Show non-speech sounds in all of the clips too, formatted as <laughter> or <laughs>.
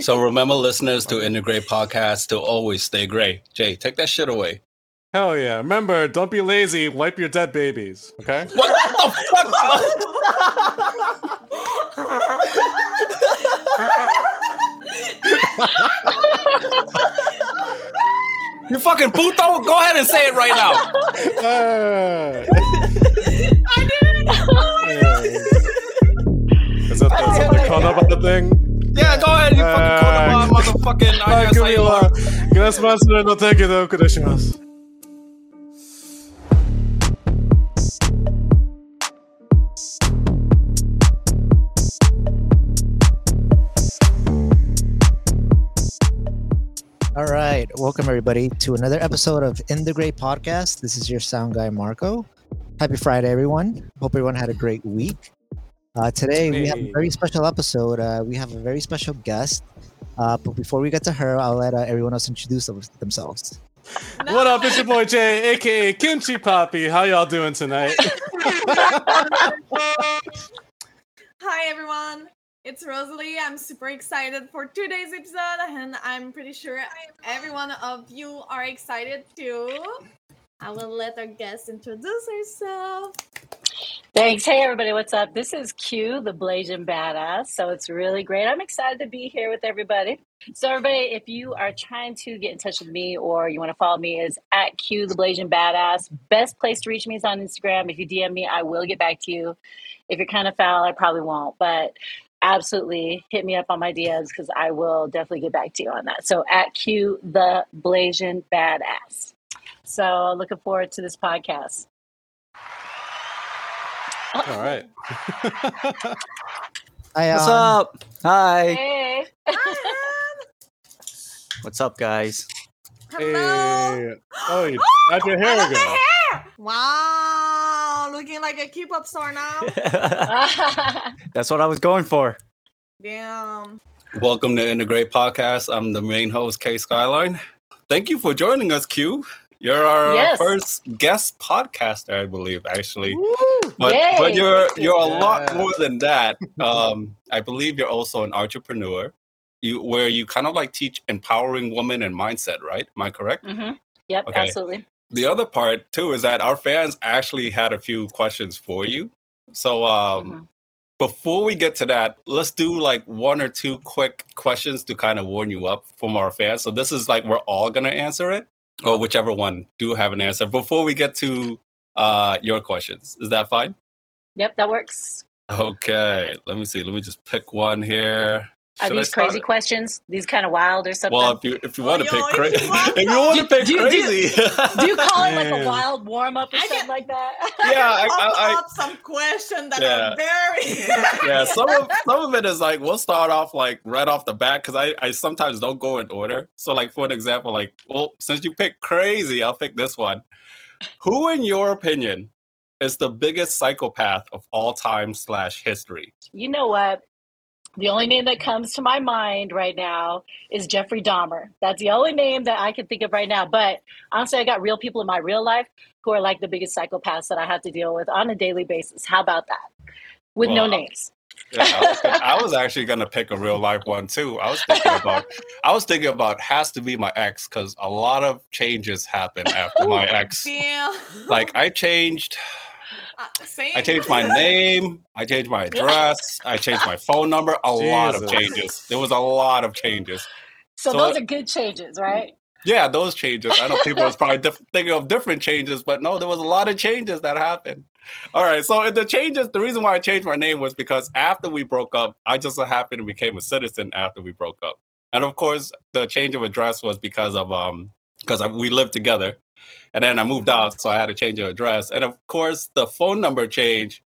So remember, listeners, to integrate podcasts to always stay gray. Jay, take that shit away. Hell yeah. Remember, don't be lazy. Wipe your dead babies. Okay? <laughs> What the fuck? <laughs> you fucking puto? Go ahead and say it right now. Uh, I didn't. Oh my God. is that, is that the Konoba thing? Yeah, go ahead. You fucking call <laughs> him motherfucking. I guess I Gracias más no te quedo más. All right, welcome everybody to another episode of In the Great Podcast. This is your sound guy Marco. Happy Friday, everyone. Hope everyone had a great week. Uh, today we have a very special episode. Uh, we have a very special guest. Uh, but before we get to her, I'll let uh, everyone else introduce them- themselves. No. What up, it's your boy Jay, aka Kimchi Poppy. How y'all doing tonight? <laughs> Hi everyone, it's Rosalie. I'm super excited for today's episode, and I'm pretty sure every one of you are excited too. I will let our guest introduce herself. Thanks. Hey, everybody. What's up? This is Q, the Blasian Badass. So it's really great. I'm excited to be here with everybody. So, everybody, if you are trying to get in touch with me or you want to follow me, is at Q, the Blasian Badass. Best place to reach me is on Instagram. If you DM me, I will get back to you. If you're kind of foul, I probably won't. But absolutely hit me up on my DMs because I will definitely get back to you on that. So, at Q, the Blasian Badass. So, looking forward to this podcast. All right. <laughs> Hi, What's um, up? Hi. Hey. Hi, <laughs> What's up, guys? Hello. Hey. Oh, you <gasps> how'd your hair love the go? hair. Wow, looking like a K-pop star now. <laughs> That's what I was going for. Damn. Welcome to Integrate Podcast. I'm the main host, K Skyline. Thank you for joining us, Q. You're our Yes. first guest podcaster, I believe, actually. Woo! But Yay, but you're you. you're a lot more than that. Um, I believe you're also an entrepreneur. You where you kind of like teach empowering women and mindset, right? Am I correct? hmm Yep, Okay. absolutely. The other part too is that our fans actually had a few questions for you. So um, Mhm. before we get to that, let's do like one or two quick questions to kind of warm you up from our fans. So this is like we're all gonna answer it, or whichever one do have an answer before we get to uh, your questions. Is that fine? Yep, that works. Okay, let me see. Let me just pick one here. Are Should these crazy it? questions? These kind of wild or something? Well, if you if you Oh, want to yo, pick crazy, you if you want to pick Do- do- do- crazy, Do you call it like a <laughs> wild warm up or I something get- like that? <laughs> Yeah, I- Pop I- up some questions that Yeah. are very. <laughs> yeah, some of some of it is like we'll start off like right off the bat because I I sometimes don't go in order. So like for an example, like well since you picked crazy, I'll pick this one. Who, in your opinion, is the biggest psychopath of all time slash history? you know what? The only name that comes to my mind right now is Jeffrey Dahmer. That's the only name that I can think of right now. But honestly, I got real people in my real life who are like the biggest psychopaths that I have to deal with on a daily basis. How about that? With no names. Yeah, I, was, I was actually gonna pick a real life one too. I was thinking about <laughs> I was thinking about has to be my ex because a lot of changes happen after my ex. Damn. Like I changed same. I changed my name. I changed my address. I changed my phone number. A lot of changes. There was a lot of changes. So, So- those are good changes, right? Yeah, those changes. I know people was <laughs> probably diff- thinking of different changes, but no, there was a lot of changes that happened. All right, so the changes. The reason why I changed my name was because after we broke up, I just so happened to became a citizen after we broke up, and of course, the change of address was because of um because we lived together, and then I moved out, so I had to change the address, and of course, the phone number change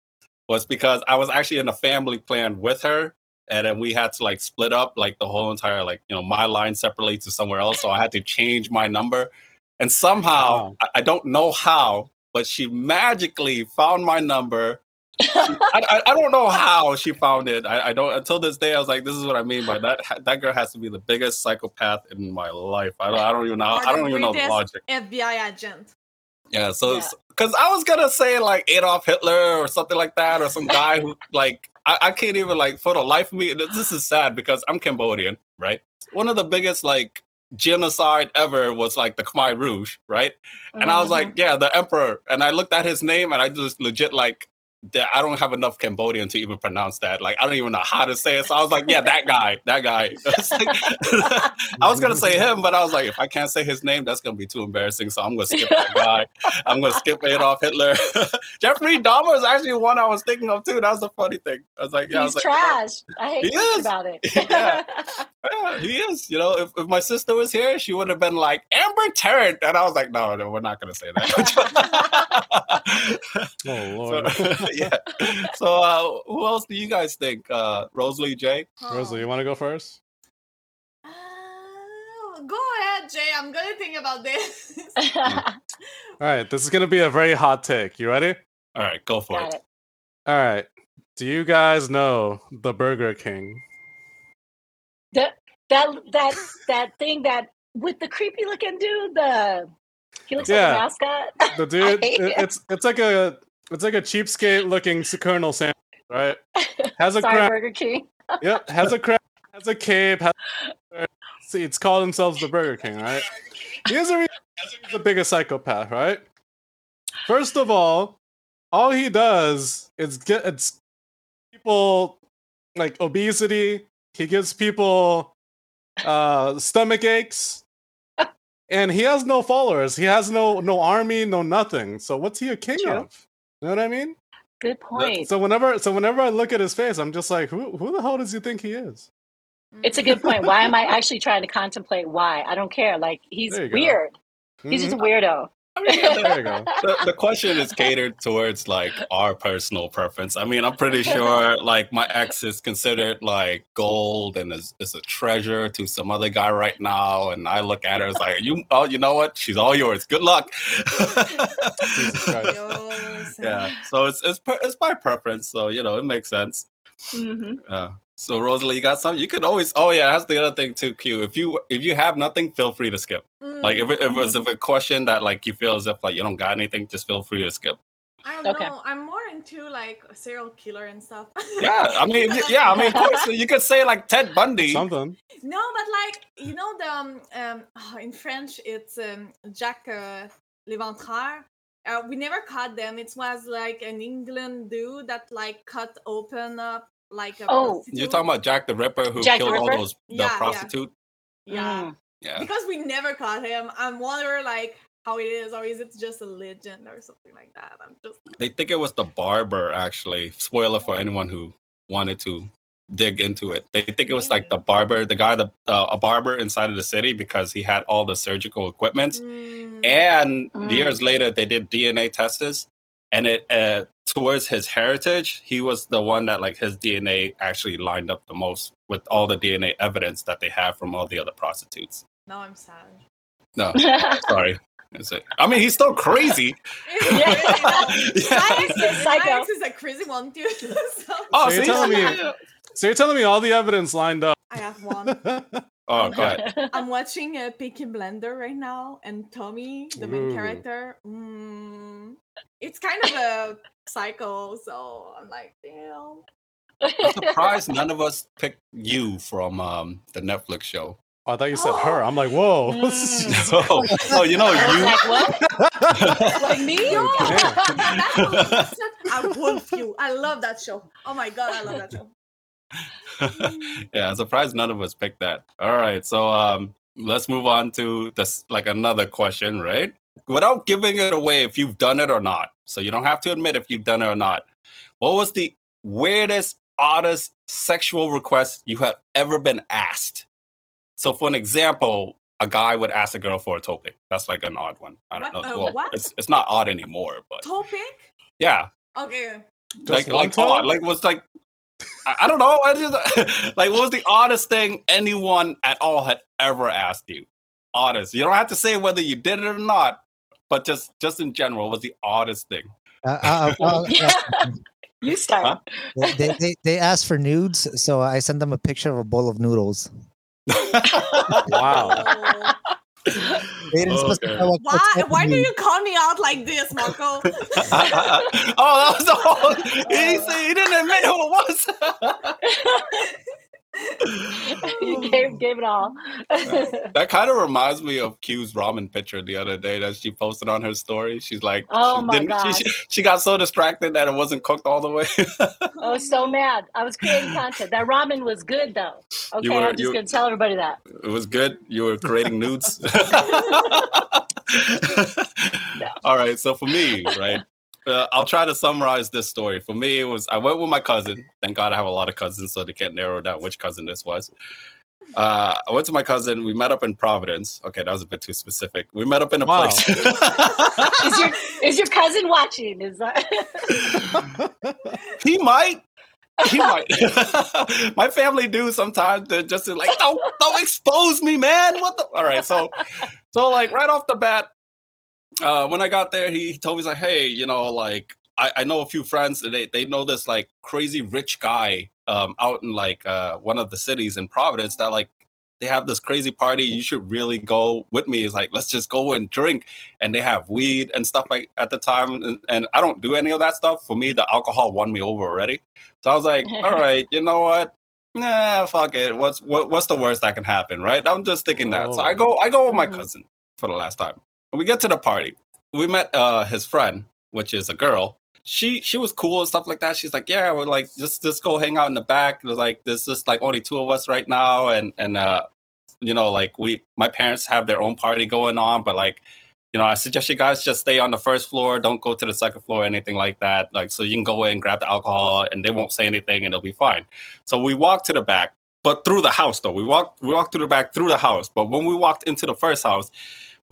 was because I was actually in a family plan with her, and then we had to like split up like the whole entire like you know my line separately to somewhere else so i had to change my number and somehow Wow. I, I don't know how but she magically found my number I, I, I don't know how she found it I, I don't until this day i was like this is what i mean by that that girl has to be the biggest psychopath in my life i don't, I don't even know Or i don't even know the logic FBI agent. yeah, so Yeah. because I was gonna say like Adolf Hitler or something like that, or some guy who <laughs> like I, I can't even like for the life of me. This is sad because I'm Cambodian, right? One of the biggest like genocide ever was like the Khmer Rouge, right? And I was Mhm. like, yeah, the emperor. And I looked at his name and I just legit like that I don't have enough Cambodian to even pronounce that. Like I don't even know how to say it. So I was like, yeah, that guy, that guy. <laughs> I was gonna say him, but I was like, if I can't say his name, that's gonna be too embarrassing. So I'm gonna skip that guy. I'm gonna skip Adolf Hitler. <laughs> Jeffrey Dahmer is actually one I was thinking of too. That was the funny thing. I was like, yeah, I He's was like, trash. I hate He is. about it. <laughs> Yeah. yeah, he is. You know, if, if my sister was here, she would have been like Amber Tarrant, and I was like, no, no, we're not gonna say that. Oh lord. So, <laughs> yeah. So, uh, who else do you guys think? Uh, Rosalie J. Rosalie, you want to go first? Uh, go ahead, Jay. I'm gonna think about this. <laughs> All right, this is gonna be a very hot take. You ready? All right, go for it. it. All right. Do you guys know the Burger King? That that that that thing that with the creepy looking dude, the he looks Yeah. like a mascot. The dude, <laughs> it- it. it's it's like a it's like a cheapskate looking Colonel Sanders, right? <laughs> Has a Sorry, crown. Burger King. <laughs> Yep, has a crown, has a cape. Has, <laughs> see, it's called themselves the Burger King, right? Here's a the biggest psychopath, right? First of all, all he does is get it's people like obesity. He gives people uh stomach aches. And he has no followers. He has no no army, no nothing. So what's he a king True. of? You know what I mean? Good point. So whenever so whenever I look at his face, I'm just like, who who the hell does he think he is? It's a good point. Why am I actually trying to contemplate why? I don't care. Like he's There you go. weird. He's just a mm-hmm. weirdo. I mean, the, There you go. <laughs> the, the question is catered towards like our personal preference. I mean, I'm pretty sure like my ex is considered like gold and is, is a treasure to some other guy right now. And I look at her as like, you, oh, you know what? She's all yours. Good luck. Jesus <laughs> Christ. Yo, yeah. So it's it's it's by preference. So you know it makes sense. hmm Yeah. So Rosalie, you got something? You could always. Oh yeah, that's the other thing too. Q. If you if you have nothing, feel free to skip. Mm, Like if it, if it was if a question that like you feel as if like you don't got anything, just feel free to skip. I don't Okay. know. I'm more into like serial killer and stuff. <laughs> Yeah, I mean, yeah, I mean, of course, you could say like Ted Bundy. Something. No, but like you know the um, um oh, in French it's um Jacques uh, l'Éventreur. Uh, we never caught them. It was like an England dude that like cut open up like a Oh. prostitute. You're talking about Jack the Ripper who Jack the killed all those the Yeah, yeah. prostitute. yeah Mm. Yeah. because we never caught him. I'm wondering like how it is or is it just a legend or something like that. I'm just They think it was the barber actually. Spoiler for anyone who wanted to dig into it. They think it was like the barber, the guy, the uh, a barber inside of the city because he had all the surgical equipment. Mm, And Mm. years later, they did DNA tests, and it uh, towards his heritage, he was the one that like his DNA actually lined up the most with all the DNA evidence that they have from all the other prostitutes. No, I'm sad. No, <laughs> sorry. Is it- I mean, he's still crazy. <laughs> Yeah. Yeah. My is, Psycho. is a crazy one too. <laughs> so Oh, So you're telling me- So you're telling me all the evidence lined up? I have one. Oh, go ahead. <laughs> I'm watching uh, Peaky Blinder right now, and Tommy, the main Ooh. character, mm, it's kind of a psycho. So I'm like, damn. I'm surprised none of us picked you from um, the Netflix show. Oh, I thought you said her. I'm like, whoa. <laughs> Mm. <laughs> Oh, oh, you know you. like what? Like me? Yo, that show such- I wolf you. I love that show. Oh my god, I love that show. <laughs> yeah, I'm surprised none of us picked that. All right, so um, let's move on to this like another question, right? Without giving it away if you've done it or not. So you don't have to admit if you've done it or not. What was the weirdest, oddest sexual request you have ever been asked? So, for an example, a guy would ask a girl for a topic. That's like an odd one. I don't What? know. Uh, well, what? it's it's not odd anymore, but Topic? yeah, Okay. Just like one like toe? odd. Like was like I, I don't know. I just <laughs> like what was the oddest thing anyone at all had ever asked you? Oddest. You don't have to say whether you did it or not, but just just in general, what was the oddest thing? Uh, uh, uh, <laughs> Yeah. You start. they, they, they, they asked for nudes, so I sent them a picture of a bowl of noodles. <laughs> Wow. They didn't Okay. specify what, what Why? Why do you call me out like this, Marco? <laughs> <laughs> oh, that was the whole. He, he didn't admit who it was. <laughs> <laughs> you gave, gave it all. <laughs> That kind of reminds me of Q's ramen picture the other day that she posted on her story. She's like, Oh she, my God. She, she got so distracted that it wasn't cooked all the way. <laughs> I was so mad. I was creating content. That ramen was good though. Okay, were- I'm just you- gonna tell everybody that. it was good. You were creating nudes. All right. So for me, right, uh, I'll try to summarize this story. For me, it was I went with my cousin. Thank God I have a lot of cousins, so they can't narrow down which cousin this was. Uh, I went to my cousin. We met up in Providence. Okay, that was a bit too specific. We met up in a Wow. place. <laughs> Is your is your cousin watching? Is that <laughs> he might. He might. <laughs> My family do sometimes. They're just like, don't don't expose me, man. What the? All right. So, so like right off the bat, uh, when I got there, he, he told me he's like, hey, you know, like I, I know a few friends. and They they know this like crazy rich guy um out in like uh one of the cities in Providence that like they have this crazy party. You should really go with me. It's like let's just go and drink, and they have weed and stuff like at the time. And, and I don't do any of that stuff. For me, the alcohol won me over already. So I was like, <laughs> all right, you know what? Nah, fuck it. What's what, what's the worst that can happen, right? I'm just thinking that. So I go I go with my Mhm. cousin for the last time. We get to the party. We met uh his friend, which is a girl. She she was cool and stuff like that. She's like, yeah, we're like just just go hang out in the back. It was like there's just like only two of us right now, and and uh, you know, like we my parents have their own party going on, but like you know, I suggest you guys just stay on the first floor. Don't go to the second floor, or anything like that. Like, so you can go in, grab the alcohol, and they won't say anything, and it'll be fine. So we walked to the back, but through the house though. We walked, we walked through the back through the house. But when we walked into the first house,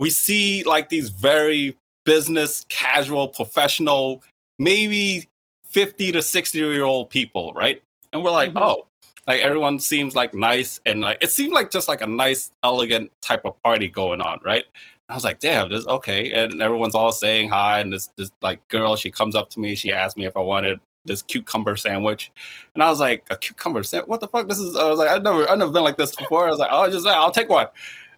we see like these very business, casual, professional, maybe fifty to sixty year old people, right? And we're like, Mhm. oh, like everyone seems like nice, and like it seemed like just like a nice, elegant type of party going on, right? I was like, damn, this okay. And everyone's all saying hi. And this this like girl, she comes up to me, she asked me if I wanted this cucumber sandwich. And I was like, a cucumber sandwich? What the fuck? This is I was like, I've never I've never been like this before. I was like, oh just I'll take one.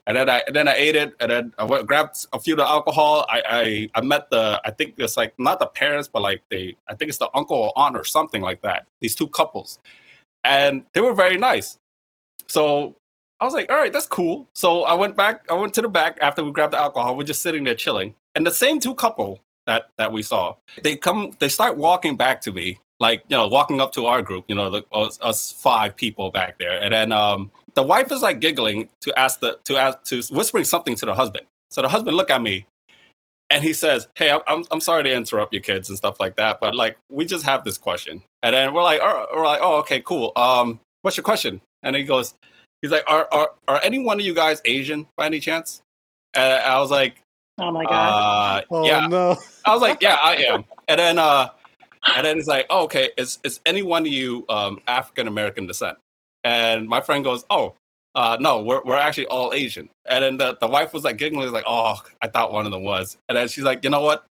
And then I and then I ate it and then I went grabbed a few of the alcohol. I, I I met the I think it's like not the parents, but like they I think it's the uncle or aunt or something like that. These two couples. And they were very nice. So I was like, all right, that's cool. So I went back, I went to the back after we grabbed the alcohol. We're just sitting there chilling. And the same two couple that that we saw, they come, they start walking back to me, like, you know, walking up to our group, you know, the, us, us five people back there. And then um the wife is like giggling to ask the to ask to whispering something to the husband. So the husband look at me and he says, Hey, I'm- I'm I'm sorry to interrupt you kids and stuff like that, but like we just have this question. And then we're like, oh, we're like, oh, okay, cool. Um, what's your question? And he goes, He's like, are, are are any one of you guys Asian by any chance? And I was like, Oh my god. uh, Oh yeah. no. I was like, yeah, I am. <laughs> And then uh and then he's like, oh, okay, is is any one of you um African American descent? And my friend goes, Oh, uh no, we're we're actually all Asian. And then the, the wife was like giggling, like, oh, I thought one of them was. And then she's like, you know what?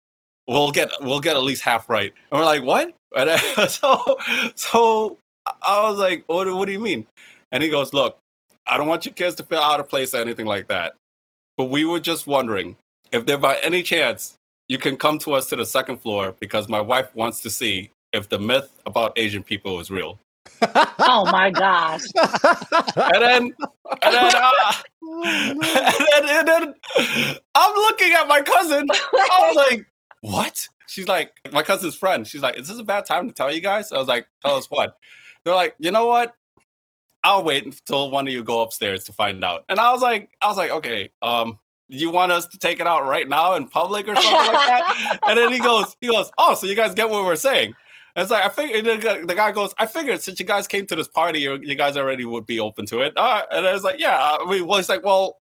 We'll get we'll get at least half right. And we're like, what? And then, <laughs> so so I was like, what, what do you mean? And he goes, look, I don't want your kids to feel out of place or anything like that. But we were just wondering if there by any chance you can come to us to the second floor because my wife wants to see if the myth about Asian people is real. Oh my gosh. And then, and then, uh, and then, and then I'm looking at my cousin. I was like, what? She's like, my cousin's friend. She's like, is this a bad time to tell you guys? I was like, tell us what? They're like, you know what? I'll wait until one of you go upstairs to find out. And I was like, I was like, okay, um, you want us to take it out right now in public or something like that? <laughs> And then he goes, he goes, oh, so you guys get what we're saying? It's like I think the guy- the guy goes, I figured since you guys came to this party, you, you guys already would be open to it. And I was like, yeah. I mean, well, he's like, well,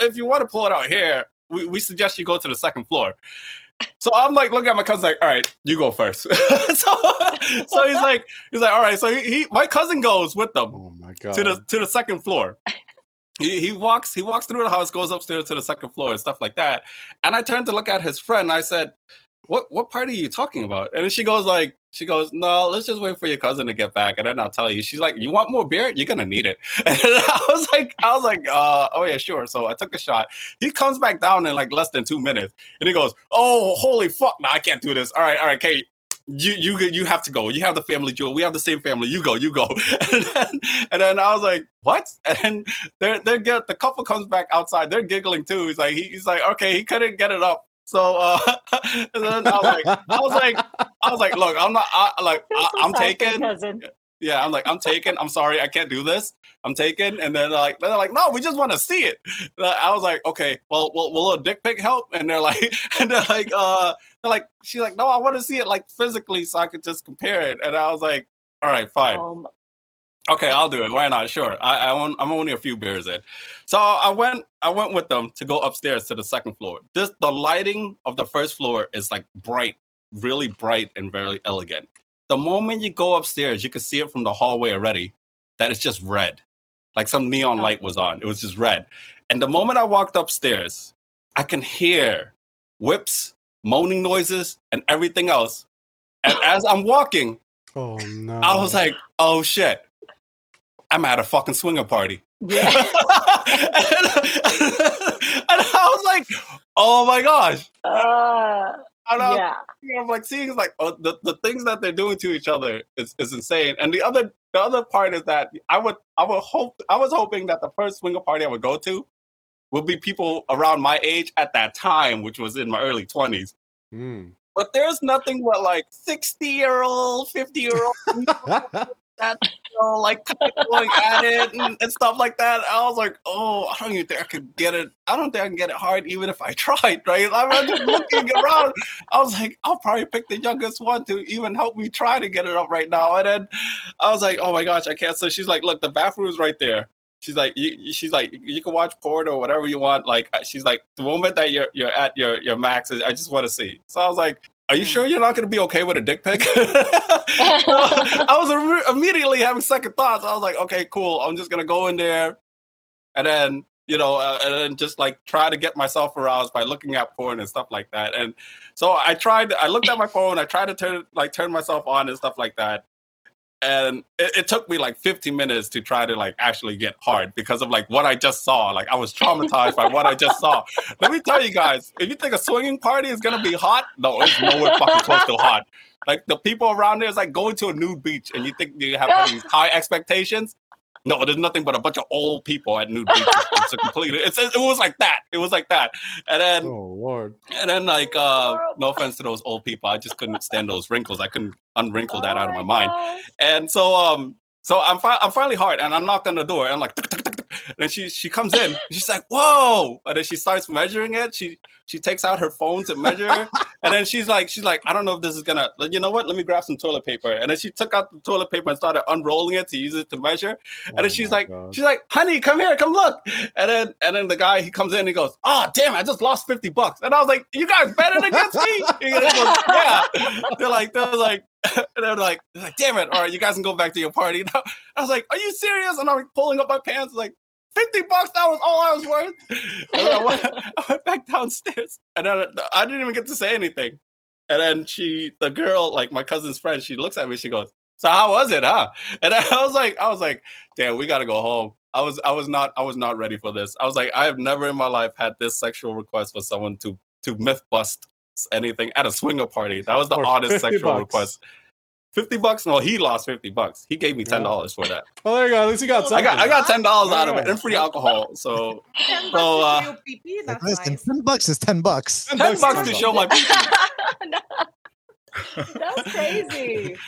if you want to pull it out here, we, we suggest you go to the second floor. So I'm like, looking at my cousin, like, all right, you go first. <laughs> so, so he's like, he's like, all right. So he, he my cousin goes with them Oh my god. to the to the second floor. He, he walks he walks through the house, goes upstairs to the second floor and stuff like that. And I turned to look at his friend. I said, "What what party are you talking about?" And then she goes like, she goes, "No, let's just wait for your cousin to get back, and then I'll tell you." She's like, "You want more beer? You're gonna need it." <laughs> And I was like, I was like, uh, "Oh yeah, sure." So I took a shot. He comes back down in like less than two minutes, and he goes, "Oh, holy fuck! No, I can't do this. All right, all right, Kate." you you you have to go. You have the family jewel. We have the same family. You go, you go. <laughs> And then, and then I was like, what? <laughs> And they're they're get the couple comes back outside. They're giggling too. He's like he, he's like okay, he couldn't get it up. So uh, <laughs> I was like, I was like, I was like, look, I'm not I, like I, I'm taking. cousin. Yeah, I'm like, I'm taken. I'm sorry, I can't do this. I'm taken. And then they're like, they're like, no, we just want to see it. And I was like, okay, well, will, will a dick pic help? And they're like, <laughs> and they're like, uh, they're like, she's like, no, I want to see it like physically so I could just compare it. And I was like, all right, fine. Um, Okay, I'll do it. Why not? Sure. I, I own, I'm only a few beers in, so I went. I went with them to go upstairs to the second floor. This the lighting of the first floor is like bright, really bright and very elegant. The moment you go upstairs, you can see it from the hallway already. That it's just red, like some neon oh. light was on. It was just red. And the moment I walked upstairs, I can hear whips, moaning noises, and everything else. And <laughs> as I'm walking, Oh no! I was like, "Oh shit, I'm at a fucking swinger party." yeah. and, <laughs> and I was like, "Oh my gosh!" Uh, And I was, yeah. I'm like seeing like oh, the, the things that they're doing to each other is, is insane. And the other the other part is that I would I would hope I was hoping that the first swinger party I would go to would be people around my age at that time, which was in my early twenties. Mm. But there's nothing but like sixty year old, fifty year old <laughs> that you know, like going at it and, and stuff like that. I was like, oh, I don't even think I could get it. I don't think I can get it hard even if I <laughs> tried, right? I was just looking around. I was like, I'll probably pick the youngest one to even help me try to get it up right now. And then I was like, oh my gosh, I can't. So she's like, look, the bathroom's right there. She's like, you, she's like, you can watch porn or whatever you want. Like, she's like, the moment that you're you're at your your max, I just want to see. So I was like, are you sure you're not going to be okay with a dick pic? <laughs> I was im- immediately having second thoughts. I was like, okay, cool. I'm just gonna go in there, and then you know, uh, and then just like try to get myself aroused by looking at porn and stuff like that. And so I tried. I looked at my phone. I tried to turn like turn myself on and stuff like that. And it, it took me like 15 minutes to try to like actually get hard because of like what I just saw. Like I was traumatized by what I just saw. Let me tell you guys, if you think a swinging party is gonna be hot, no, it's nowhere fucking close to hot. Like the people around there is like going to a nude beach and you think you have all these high expectations. No, there's nothing but a bunch of old people at nude beaches. It's a <laughs> completely it's it was like that. It was like that. And then Oh lord! and then like uh no offense to those old people. I just couldn't stand those wrinkles. I couldn't unwrinkle that Oh out of my mind. And so um so I'm fi- I'm finally hard and I'm knocked on the door and I'm like And then she she comes in. She's like whoa. And then she starts measuring it. She she takes out her phone to measure. And then she's like she's like I don't know if this is gonna you know what? Let me grab some toilet paper. And then she took out the toilet paper and started unrolling it to use it to measure. And Oh then she's like God. she's like honey come here come look. And then and then the guy he comes in and he goes oh damn I just lost 50 bucks. And I was like you guys betted against me? <laughs> And goes, yeah. They're like they're like and <laughs> they're like, they're like, damn it, all right, you guys can go back to your party. now. <laughs> I was like, are you serious? And I'm like pulling up my pants, like, 50 bucks, that was all I was worth. <laughs> And then I went, I went back downstairs and then I didn't even get to say anything. And then she, the girl, like my cousin's friend, she looks at me, she goes, So how was it, huh? And I was like, I was like, damn, we gotta go home. I was I was not I was not ready for this. I was like, I have never in my life had this sexual request for someone to to myth bust anything at a swinger party. That was the oddest sexual bucks. request. 50 bucks? No, he lost 50 bucks. He gave me $10 for that. Well, there you go. At least you got something. I something. got I got $10 out of it Alright. and free alcohol. So <laughs> Ten So, uh, bucks to do pee-pee, Like, that's listen, nice. ten bucks is ten bucks. 10 10 bucks, bucks to show my <laughs> No, That's crazy. <laughs>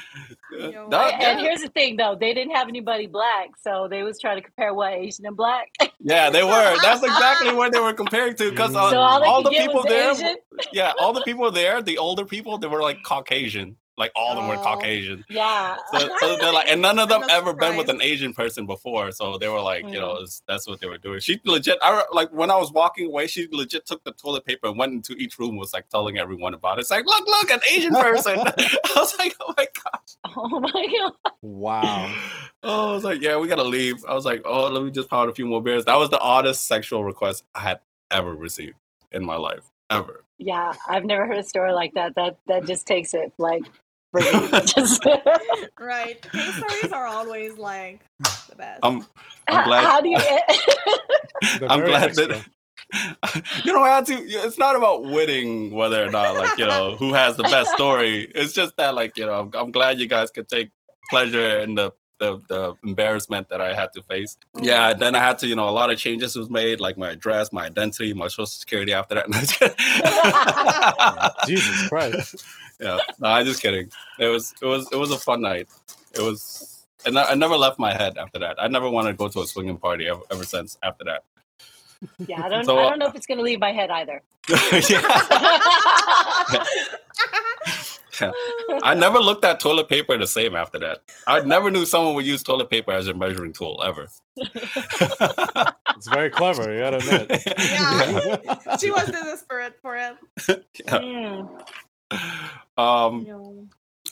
Yo, That- And, and here's the thing, though, they didn't have anybody black, so they was trying to compare what Asian and black. yeah, they were. That's exactly what they were comparing to because uh, so all all the people there, Asian. yeah, all the people there, the older people, they were like Caucasian. Like all of them were Oh. Caucasian. Yeah. So, so they're like, and none of them <laughs> I'm not ever been with an. Asian person before. So they were like, you know, Mm. that's what they were doing. She legit, I re- like when I was walking away, she legit took the toilet paper and went into each room, was like telling everyone about it. It's like, look, look, an Asian person. <laughs> <laughs> I was like, oh my gosh. Oh my god. Wow. Oh, I was like, yeah, we gotta leave. I was like, oh, let me just pound a few more beers. That was the oddest sexual request I had ever received in my life, ever. Yeah, I've never heard a story like that. That that just takes it like for me. Just- <laughs> Right. Case stories are always like the best. I'm, how, I'm glad. how do you <laughs> They're I'm glad extra. that <laughs> you know, I to, it's not about winning whether or not, like, you know, who has the best story. It's just that, like, you know, I'm, I'm glad you guys could take pleasure in the, the, the embarrassment that I had to face. Yeah, mm-hmm. then I had to, you know, a lot of changes was made, like my address, my identity, my social security after that. Jesus Christ. Yeah, no, I'm just kidding. It was, it was, it was a fun night. It was, and I, I never left my head after that. I never wanted to go to a swinging party ever, ever since after that. Yeah, I don't. So, I uh, don't know if it's going to leave my head either. yeah. <laughs> <laughs> I never looked at toilet paper the same after that. I never knew someone would use toilet paper as a measuring tool ever. <laughs> It's very clever, you gotta admit. Yeah. she was desperate for it. Mm. <laughs> Um. No.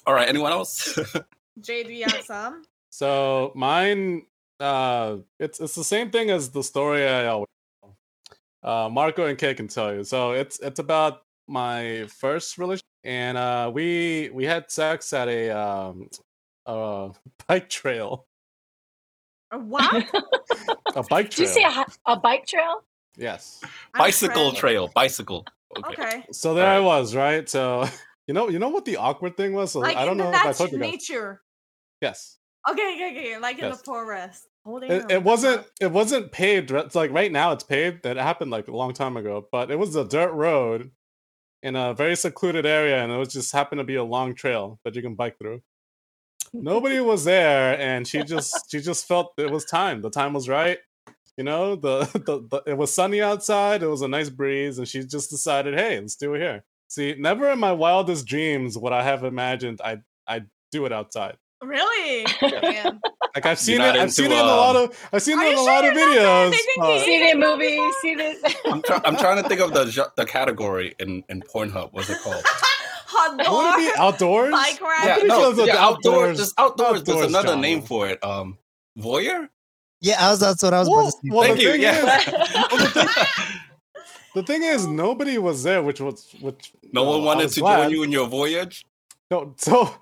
All right. Anyone else? <laughs> Jay, do you have some? So mine, uh, it's it's the same thing as the story I always. tell. Uh, Marco and Kay can tell you. So it's it's about my first relationship, and uh, we we had sex at a um, uh, bike trail. A what? A bike Did you trail. see a, hi- a bike trail? yes. Bicycle trail. Bicycle. Okay. Okay. So there I was, right? So <laughs> you know, you know what the awkward thing was. So Like I don't in know the if I told you guys. nature. Yes. Okay, okay, okay. Like in the forest. Holding It, it wasn't. It wasn't paved. right- It's like right now it's paved. That happened like a long time ago. But it was a dirt road in a very secluded area, and it was just happened to be a long trail that you can bike through. Nobody <laughs> was there, and she just she just felt it was time. The time was right. You know, the, <laughs> the, the it was sunny outside. It was a nice breeze, and she just decided, hey, let's do it here. See, never in my wildest dreams would I have imagined I I would do it outside. Really? Damn. Like I've seen it. I've into, seen it in a lot of. I've seen Are it in a sure lot of you're not videos. that? They but- think Seen you- it in movies. Seen it. <laughs> I'm, try- I'm trying to think of the the category in in Pornhub. What's it called? Hot Would it be outdoors? Bike ride. Yeah, no, sure it's like yeah, outdoors. outdoors- There's outdoors. There's another genre. name for it. Um, voyeur. Yeah, I was, that's what I was about to say. well, Thank the you. thing Yeah. is- <laughs> The thing is, nobody was there, which was which. no uh, one I wanted to glad. join you in your voyage. No, so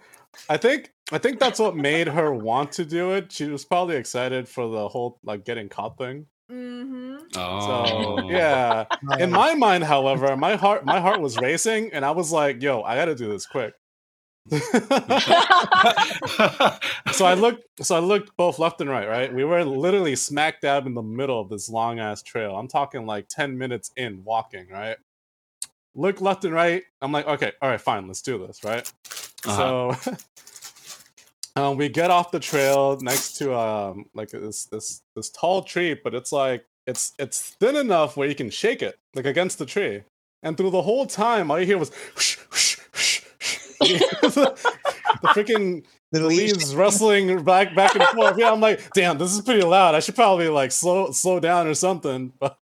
I think I think that's what made her want to do it. She was probably excited for the whole like getting caught thing. Mm-hmm. Oh, So yeah. In my mind, however, my heart my heart was racing, and I was like, "Yo, I got to do this quick." So I looked so I looked both left and right, right? We were literally smack dab in the middle of this long ass trail. I'm talking like 10 minutes in walking, right? Look left and right. I'm like, okay, all right, fine, let's do this, right? Uh-huh. So <laughs> um, we get off the trail next to um like this this this tall tree, but it's like it's it's thin enough where you can shake it like against the tree. And through the whole time, all you hear was whoosh, whoosh, whoosh, whoosh. <laughs> the freaking the leaves. rustling back back and forth. Yeah, I'm like, damn, this is pretty loud. I should probably like slow slow down or something. But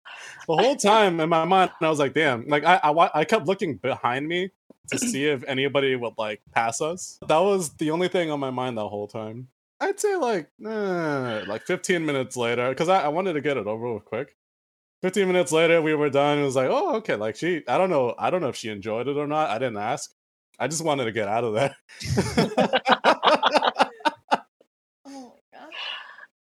the whole time in my mind, I was like, damn. Like I I, I kept looking behind me to see if anybody would like pass us. That was the only thing on my mind the whole time. I'd say like eh, like 15 minutes later, because I, I wanted to get it over with quick. 15 minutes later, we were done. It was like, oh, okay. Like she, I don't know, I don't know if she enjoyed it or not. I didn't ask. I just wanted to get out of there. <laughs> Oh my god.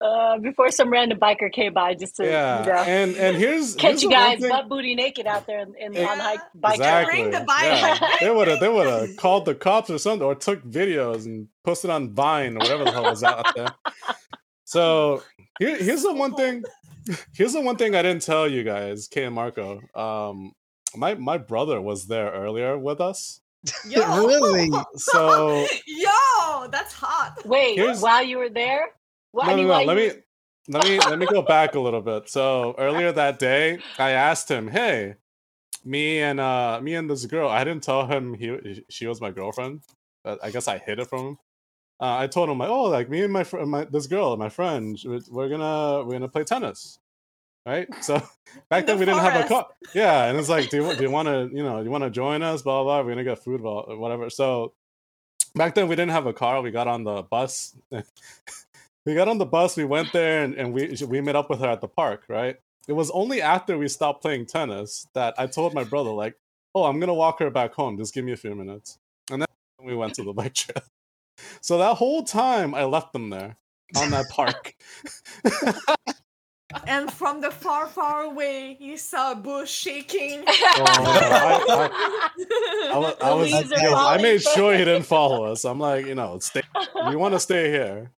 Uh, before some random biker came by, just to yeah, you know, and and here's <laughs> catch here's you guys thing- butt booty naked out there in, in Yeah. on hike bike exactly. Bring the bike. yeah. They would have they would have called the cops or something, or took videos and posted on Vine or whatever the hell was out there. So here, here's the one <laughs> thing. Here's the one thing I didn't tell you guys, Kay and Marco. Um, my my brother was there earlier with us. <laughs> Yo. Really? So <laughs> Yo, that's hot. Wait, Here's- while you were there? Well, I no, mean, no, no. Let you me let me let me go <laughs> back a little bit. So earlier that day, I asked him, "Hey, me and uh me and this girl." I didn't tell him he she was my girlfriend. But I guess I hid it from him. Uh, I told him like, "Oh, like me and my friend, my this girl, my friend, we're, we're gonna we're gonna play tennis." Right. <laughs> So <laughs> back then the we didn't have a car. Yeah, and it's like, do you do you want to you know you want to join us? Blah blah. blah. We're gonna get food, blah, whatever. So back then we didn't have a car. We got on the bus. <laughs> we got on the bus. We went there and, and we we met up with her at the park. Right. It was only after we stopped playing tennis that I told my brother like, "Oh, I'm gonna walk her back home. Just give me a few minutes." And then we went to the bike trail. So that whole time I left them there on that park. And from the far, far away, he saw a bush shaking. <laughs> Oh, I, I, I, wa- I The was, leaves are yo, I made sure he <laughs> didn't follow us. I'm like, you know, stay. We want to stay here.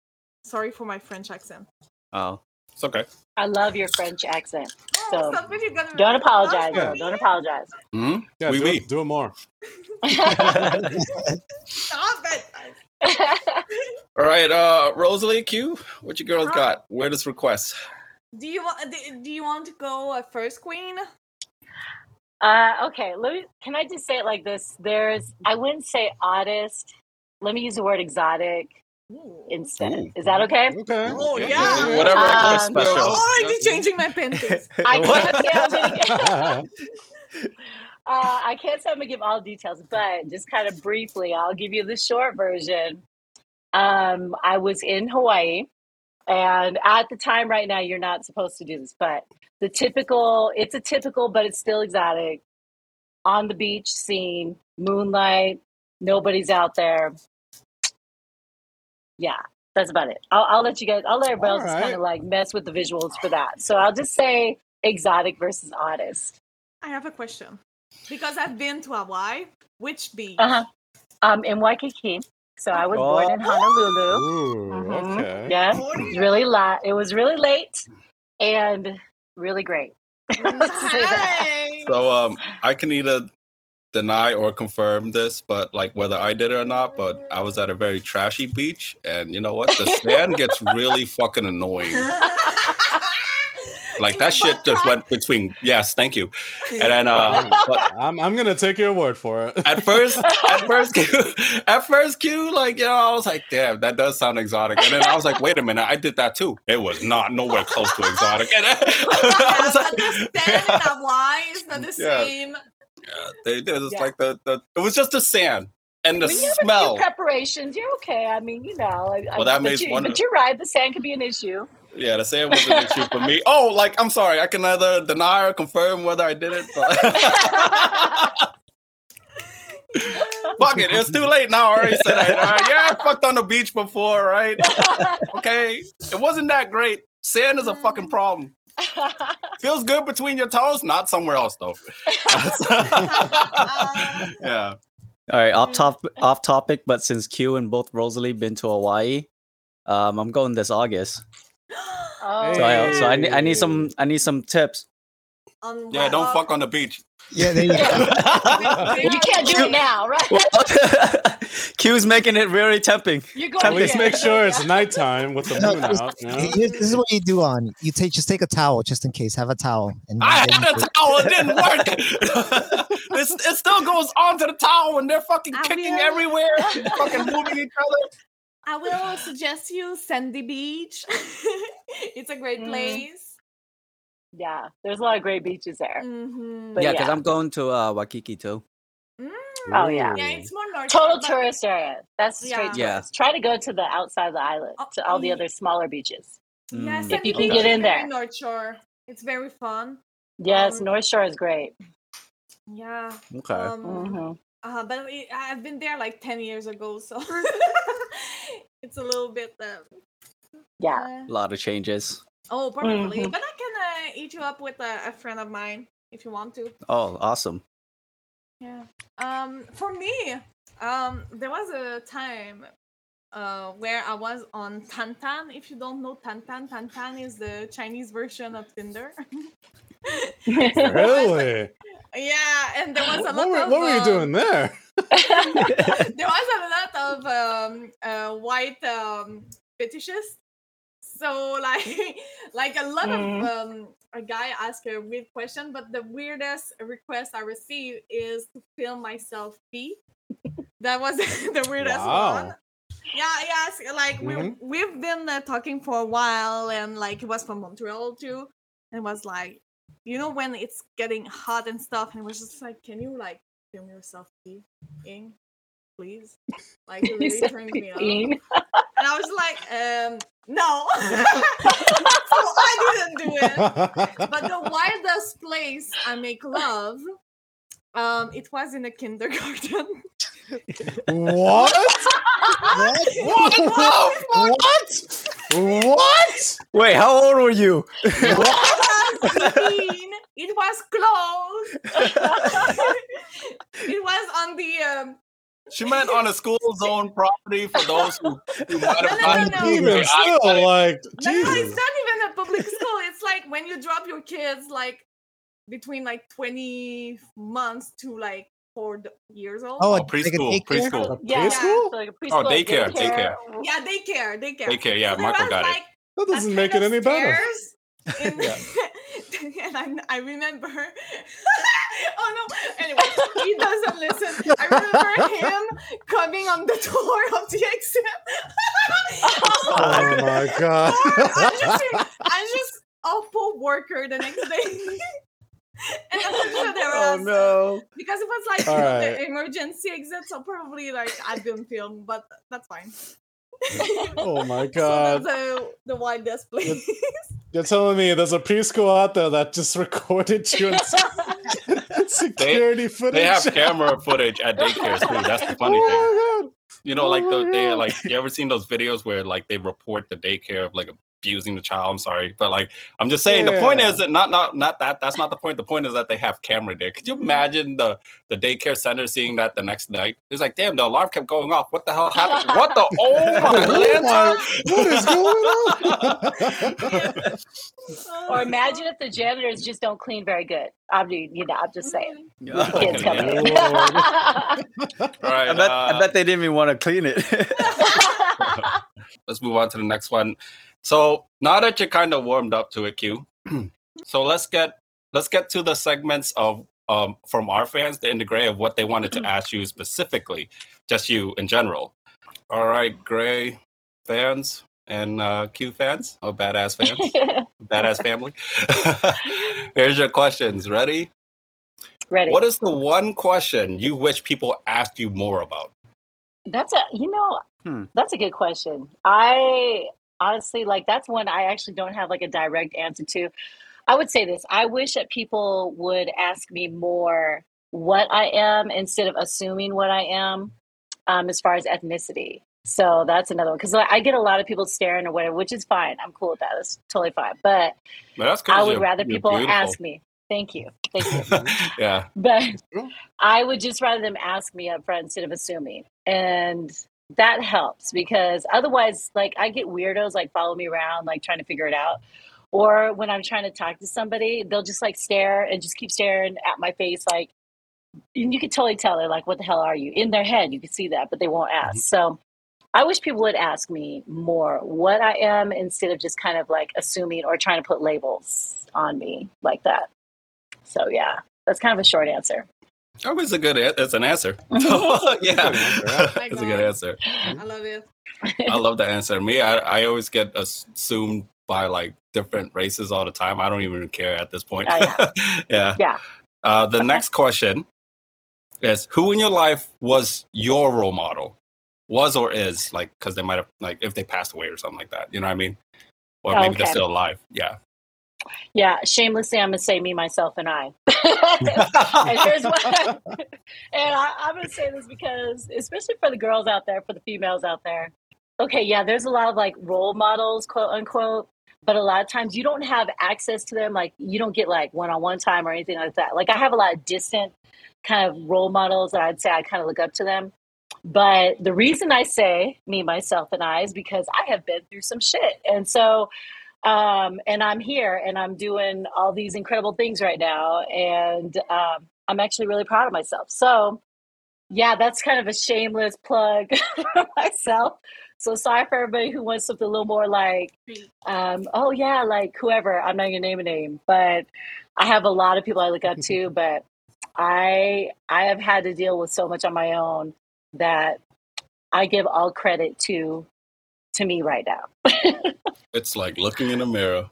Sorry for my French accent. Oh, It's okay. I love your French accent. Oh, So, stop gonna- Don't apologize. Yeah. though. Don't apologize. hmm Yeah, Oui, do, oui. It, do it more. Stop it. <laughs> All right, uh, Rosalie Q, what you girls got? Where does request. Do you want? Do, do you want to go uh, first, Queen? Uh, okay, let me, can I just say it like this? There's, I wouldn't say oddest. Let me use the word exotic Ooh. instead. Ooh. Is that okay? Okay. Oh, Yeah, yeah. Whatever. Um, whatever special. Oh I'm goes. already changing my panties. <laughs> I can't say I'm gonna give, <laughs> <laughs> uh, I can't say I'm gonna give all details, but just kind of briefly, I'll give you the short version. Um, I was in Hawaii, and at the time, right now, you're not supposed to do this, but the typical, it's a typical, but it's still exotic. On the beach scene, moonlight, nobody's out there. Yeah, that's about it. I'll, I'll let you guys, I'll let everybody else just Alright. kind of like mess with the visuals for that. So I'll just say exotic versus oddest. I have a question because I've been to Hawaii. Which beach? Uh-huh. Um, in Waikiki. So I was born in Honolulu. Ooh, Mhm. okay. Yeah, Oh, it was really la- It was really late and really great. <laughs> Nice. So um, I can either deny or confirm this, but like whether I did it or not. But I was at a very trashy beach, and you know what? The sand gets really fucking annoying. <laughs> Like that shit just went between. Yes, thank you. And then, uh, but I'm, I'm gonna take your word for it. at first, at <laughs> first, Q, <laughs> at first, Q, like you know, I was like, damn, that does sound exotic. And then I was like, wait a minute, I did that too. It was not nowhere close to exotic. And then, <laughs> I was but the sand in like, Hawaii is not the same. yeah, they did. It's Yeah. like the, the it was just the sand and the when you have smell. a few preparations, you're okay. I mean, you know. I, I- Well, that but makes you, one- But you're right. The sand could be an issue. Yeah, the sand was an issue for me. Oh, like I'm sorry, I can neither deny or confirm whether I did it. But <laughs> Fuck it, it's too late now. I already said it. Right, yeah, I fucked on the beach before, right? Okay, it wasn't that great. Sand is a fucking problem. Feels good between your toes, not somewhere else though. <laughs> yeah. all right. Off top, off topic. But since Q and both Rosalie been to Hawaii, um, I'm going this August. Oh, So I, so I, need, I need some, oh. I need some tips. On Yeah, don't what- fuck on the beach. Yeah, there you go. <laughs> you can't do it now, right? <laughs> Q's making it very tempting. You're going At Tempting. least make sure it's nighttime with the moon this- out. You know? This is what you do on. You take just take a towel just in case. Have a towel. And I had you a towel, it didn't work. <laughs> it's, it still goes onto the towel and they're fucking I kicking will- everywhere, fucking moving each other. I will suggest you Sandy Beach. <laughs> it's a great Mm. place. Yeah, there's a lot of great beaches there. hmm yeah, because yeah. I'm going to uh, Waikiki too. Oh, yeah. Yeah, it's more north. Total but- tourist area. That's straight Yeah. Yeah. Try to go to the outside of the island, Oh, to all the mm. other smaller beaches. Yeah, Mm. Sandy you can get in there. North Shore. It's very fun. Yes, Um, North Shore is great. Yeah. Okay. Um, hmm uh, but we, I've been there like 10 years ago, so <laughs> it's a little bit. Uh, Yeah. uh, a lot of changes. oh, probably. Mhm. But I can uh, eat you up with a, a friend of mine if you want to. Oh, awesome. Yeah. Um, for me, um, there was a time uh where I was on Tantan. If you don't know Tantan, Tantan is the Chinese version of Tinder. <laughs> Really? <laughs> yeah, and there was a lot What of what were you um, doing there? <laughs> there was a lot of um, uh, white um, fetishists. So like, <laughs> like a lot Mm. of um, a guy asked a weird question, but the weirdest request I received is to film myself pee. That was <laughs> the weirdest Wow. one. Yeah, yes, like Mhm. we we've been uh, talking for a while, and like he was from Montreal too, and was like, you know, when it's getting hot and stuff, and it was just like, can you like film yourself peeing, please? Like it <laughs> You really said turned me on. And I was like, um, no. <laughs> so I didn't do it. But the <laughs> wildest place I make love, um, it was in a kindergarten. What? What? What? What? Wait, how old were you? It was clean. It was closed. <laughs> it was on the um, She meant on a school zone property for those who, who might have No, no, no, to no. Even the still, like No, no, it's not even a public school. It's like when you drop your kids like between like 20 months to like four years old. Oh, Oh, like a preschool, daycare? preschool. Yeah, Preschool? so like a preschool, daycare, daycare. Yeah, daycare, daycare. Daycare, yeah, So there Marco was, got it. That doesn't make it any of better. And <laughs> I, I remember. <laughs> oh no! Anyway, he doesn't listen. I remember him coming on the door of the exit. <laughs> Oh my god. I'm just, I'm just awful worker the next day. and I'm sure there oh no. because it was like All the emergency exit, so probably like I've been filmed, but that's fine. <laughs> Oh my god. that's the the wildest place. You're telling me there's a preschool out there that just recorded you in <laughs> <laughs> security footage? They have camera footage at daycares too. That's the funny thing. Oh my god. You know, Oh like the they oh like you ever seen those videos where like they report the daycare of like abusing the child? I'm sorry, but like I'm just saying the point is that not not not that that's not the point. The point is that they have camera there. Could you imagine the the daycare center seeing that the next night? It's like, damn, the alarm kept going off. What the hell happened? What the <laughs> oh my Oh my- lantern? what is going on? <laughs> Or imagine if the janitors just don't clean very good. I mean, you know, I'm just saying. Kids Okay, coming in. <laughs> All right, I bet uh, I bet they didn't even want to clean it. let's move on to the next one. So now that you're kind of warmed up to it, Q. <clears throat> so let's get let's get to the segments of um from our fans, the Into Gray, of what they wanted to <clears throat> ask you specifically, just you in general. All right, Gray fans and uh, Q fans, or badass fans, <laughs> badass family. <laughs> Here's your questions. Ready? Ready. What is the one question you wish people asked you more about? That's a you know Hmm. that's a good question. I honestly like that's one I actually don't have like a direct answer to. I would say this. I wish that people would ask me more what I am instead of assuming what I am um, as far as ethnicity. So that's another one because I get a lot of people staring or whatever, which is fine. I'm cool with that. That's totally fine. But But that's 'cause I would rather people beautiful. ask me. Thank you. Thank you. <laughs> Yeah. but I would just rather them ask me up front instead of assuming. And that helps because otherwise, like, I get weirdos like follow me around, like trying to figure it out. Or when I'm trying to talk to somebody, they'll just like stare and just keep staring at my face, like, and you could totally tell they're like, "What the hell are you?" In their head, you can see that, but they won't ask. Mm-hmm. So, I wish people would ask me more what I am instead of just kind of like assuming or trying to put labels on me like that. So, yeah, that's kind of a short answer. Oh, it's a good. a- It's an answer. <laughs> <laughs> yeah, My it's a good answer. I love it. <laughs> I love the answer. Me, I, I always get assumed by like different races all the time. I don't even care at this point. Oh, yeah. Yeah. Uh, the next question is: Who in your life was your role model? Was or is like because they might have like if they passed away or something like that. You know what I mean? Or maybe they're still alive. Yeah. Yeah, shamelessly, I'm gonna say me, myself, and I. and here's why. and I, I'm gonna say this because, especially for the girls out there, for the females out there. Okay, yeah, there's a lot of like role models, quote unquote, but a lot of times you don't have access to them. Like you don't get like one-on-one time or anything like that. Like I have a lot of distant kind of role models that I'd say I kind of look up to them. But the reason I say me, myself, and I is because I have been through some shit, and so um, and I'm here and I'm doing all these incredible things right now, and um, I'm actually really proud of myself. So, yeah, that's kind of a shameless plug <laughs> for myself. So sorry for everybody who wants something a little more like, um, oh yeah, like whoever. I'm not gonna name a name, but I have a lot of people I look up to, <laughs> but I I have had to deal with so much on my own that I give all credit to to me right now. <laughs> It's like looking in a mirror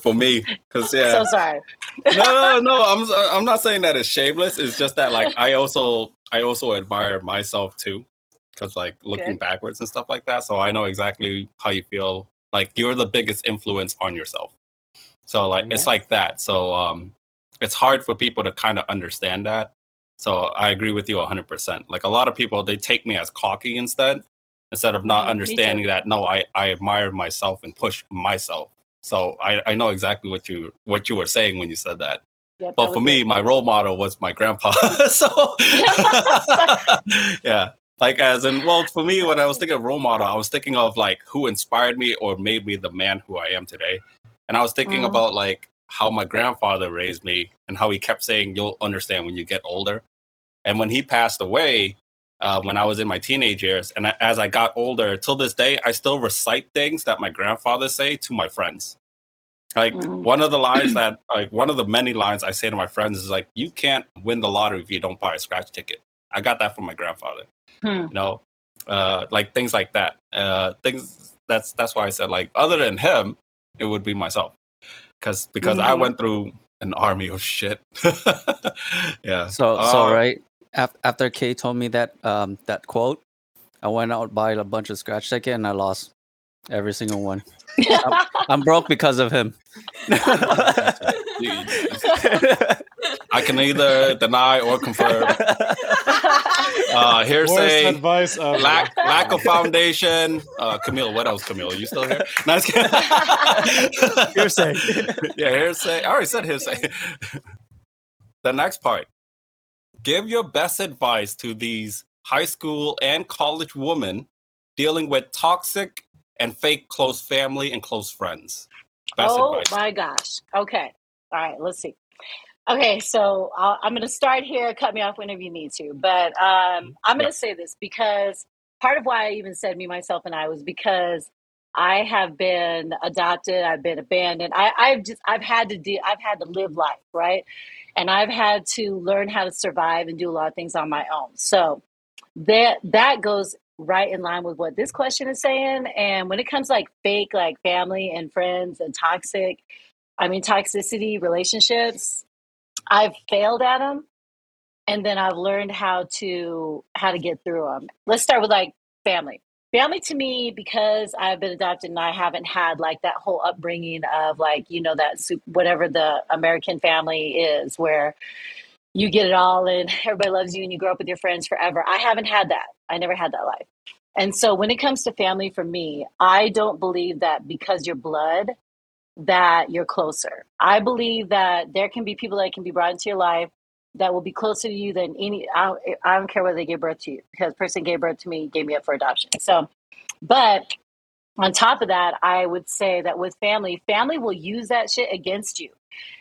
for me because yeah. So sorry. no, no, no. I'm I'm not saying that it's shameless. It's just that like I also I also admire myself too, because like looking Good. backwards and stuff like that. So I know exactly how you feel. Like you're the biggest influence on yourself. So like it's like that. So um, it's hard for people to kind of understand that. So I agree with you 100%. Like a lot of people, they take me as cocky instead, instead of not understanding that no, I, I admire myself and push myself. So I, I know exactly what you what you were saying when you said that. But that for me, my role model was my grandpa. <laughs> so <laughs> yeah. Like as in well, for me, when I was thinking of role model, I was thinking of like who inspired me or made me the man who I am today. And I was thinking Mhm. about like how my grandfather raised me and how he kept saying, You'll understand when you get older. And when he passed away, uh, when I was in my teenage years, and I, as I got older, till this day, I still recite things that my grandfather say to my friends. Like Mhm. one of the lines that, like one of the many lines I say to my friends is like, "You can't win the lottery if you don't buy a scratch ticket." I got that from my grandfather. Hmm. You know, uh, like things like that. Uh, things that's that's why I said like, other than him, it would be myself, because because I Mhm. went through an army of shit. <laughs> yeah. So so Uh, right after Kay told me that um that quote, I went out and bought a bunch of scratch ticket and I lost every single one. I'm broke because of him. I can either deny or confirm. <laughs> Uh, Worst hearsay, advice ever. lack lack of foundation. Uh, Camille, what else? Camille, are you still here? No, just kidding. Hearsay. <laughs> yeah, hearsay. I already said hearsay. the next part. Give your best advice to these high school and college women dealing with toxic and fake close family and close friends. Best oh advice. my gosh. Okay. All right. Let's see. Okay, so i I'm going to start here. Cut me off whenever you need to. But um, I'm going to say this because part of why I even said me, myself, and I was because I have been adopted. I've been abandoned. I, I've just I've had to do. I've had to live life, right? And I've had to learn how to survive and do a lot of things on my own. So that that goes right in line with what this question is saying. And when it comes like fake, like family and friends and toxic, I mean toxicity relationships, I've failed at them, and then I've learned how to how to get through them. Let's start with like family. Family to me, because I've been adopted and I haven't had like that whole upbringing of like you know that soup, whatever the American family is, where you get it all and <laughs> everybody loves you and you grow up with your friends forever. I haven't had that. I never had that life. And so when it comes to family for me, I don't believe that because you're blood that you're closer. I believe that there can be people that can be brought into your life that will be closer to you than any I don't, I don't care whether they gave birth to you because the person gave birth to me gave me up for adoption. So but on top of that, I would say that with family, family will use that shit against you.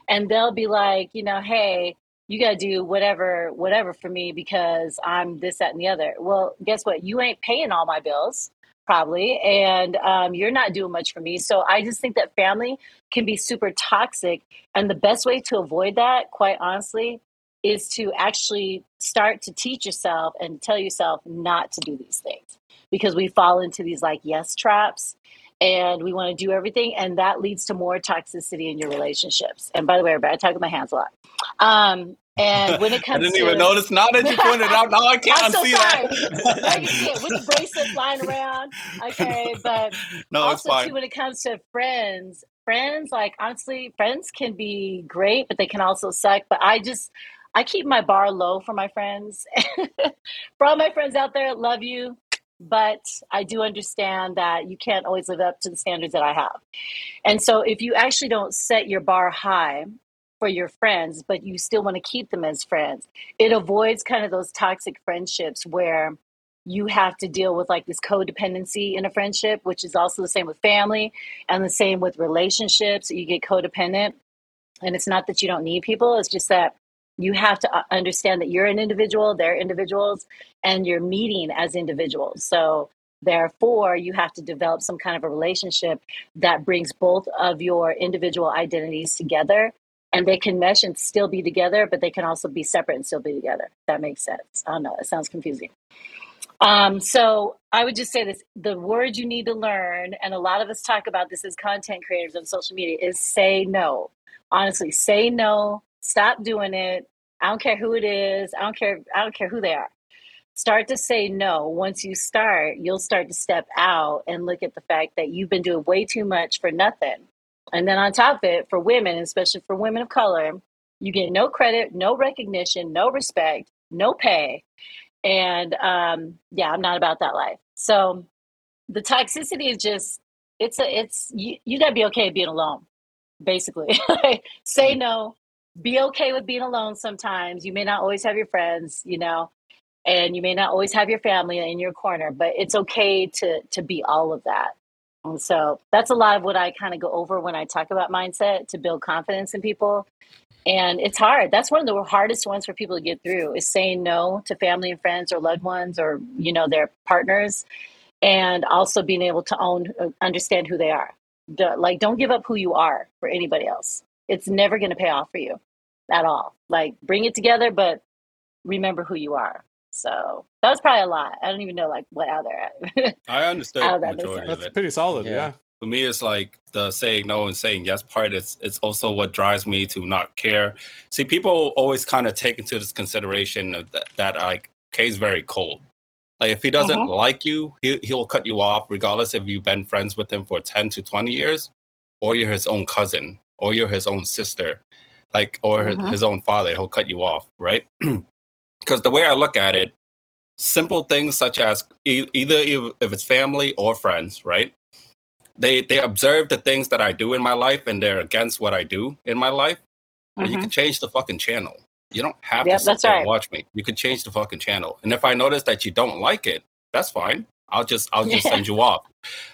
And they'll be like, you know, hey, you got to do whatever, whatever for me because I'm this, that, and the other. Well, guess what? You ain't paying all my bills, probably, and um, you're not doing much for me. So I just think that family can be super toxic. And the best way to avoid that, quite honestly, is to actually start to teach yourself and tell yourself not to do these things because we fall into these like yes traps and we want to do everything and that leads to more toxicity in your relationships and by the way everybody, i talk with my hands a lot um and when it <laughs> comes, I didn't to even notice. Now that you pointed it out, now I <laughs> can't I'm so unsee sorry. that. I can see it with the bracelet flying around. Okay, but no, it's also fine. too when it comes to friends, friends like honestly, friends can be great, but they can also suck. But I just I keep my bar low for my friends. <laughs> for all my friends out there, love you, but I do understand that you can't always live up to the standards that I have. And so if you actually don't set your bar high for your friends, but you still want to keep them as friends, it avoids kind of those toxic friendships where you have to deal with like this codependency in a friendship, which is also the same with family and the same with relationships. You get codependent. And it's not that you don't need people, it's just that you have to uh, understand that you're an individual, they're individuals, and you're meeting as individuals. So, therefore, you have to develop some kind of a relationship that brings both of your individual identities together and they can mesh and still be together, but they can also be separate and still be together. That makes sense. I don't know. It sounds confusing. Um, so I would just say this the word you need to learn, and a lot of us talk about this as content creators on social media, is say no. Honestly, say no. Stop doing it. I don't care who it is. I don't care. I don't care who they are. Start to say no. Once you start, you'll start to step out and look at the fact that you've been doing way too much for nothing. And then on top of it, for women, especially for women of color, you get no credit, no recognition, no respect. no pay. And um, yeah, I'm not about that life. So the toxicity is just it's a it's you, you gotta be okay being alone, basically. <laughs> Say no, be okay with being alone sometimes. You may not always have your friends, you know, and you may not always have your family in your corner, but it's okay to to be all of that. And so that's a lot of what I kind of go over when I talk about mindset to build confidence in people. And it's hard. That's one of the hardest ones for people to get through is saying no to family and friends or loved ones or you know their partners and also being able to own uh, understand who they are. like don't give up who you are for anybody else. It's never going to pay off for you at all. Like bring it together but remember who you are. So that was probably a lot. I don't even know like what other. <laughs> I understood How the that makes majority That's it. pretty solid. Yeah. Yeah. For me, it's like the saying no and saying yes part. It's it's also what drives me to not care. See, people always kind of take into this consideration of that, that like Kay's very cold. Like if he doesn't Mhm. like you, he he'll cut you off regardless if you've been friends with him for ten to twenty years, or you're his own cousin, or you're his own sister, like or his- Mhm. his own father. He'll cut you off, right? <clears throat> Because the way I look at it, simple things such as e- either if if it's family or friends, right? They they observe the things that I do in my life and they're against what I do in my life. And you can change the fucking channel. You don't have Yep, to sit that's there right. and watch me. You can change the fucking channel. And if I notice that you don't like it, that's fine. I'll just I'll just Yeah. send you off.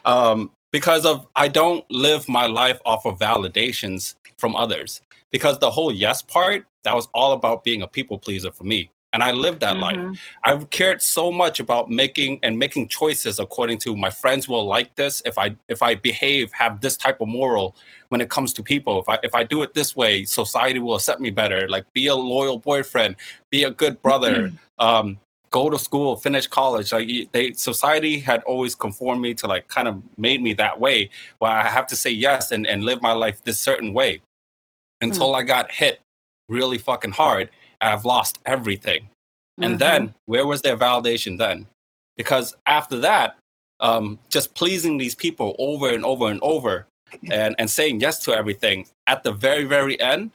Um, because of I don't live my life off of validations from others. Because the whole yes part, that was all about being a people pleaser for me. And I lived that life. Mhm. I've cared so much about making and making choices according to my friends will like this if I if I behave have this type of moral when it comes to people if I if I do it this way society will accept me better like be a loyal boyfriend be a good brother um go to school finish college like they society had always conformed me to like kind of made me that way where I have to say yes and and live my life this certain way until I got hit really fucking hard I've lost everything and Mhm. then where was their validation then? Because after that, um, just pleasing these people over and over and over and, and saying yes to everything, at the very, very end,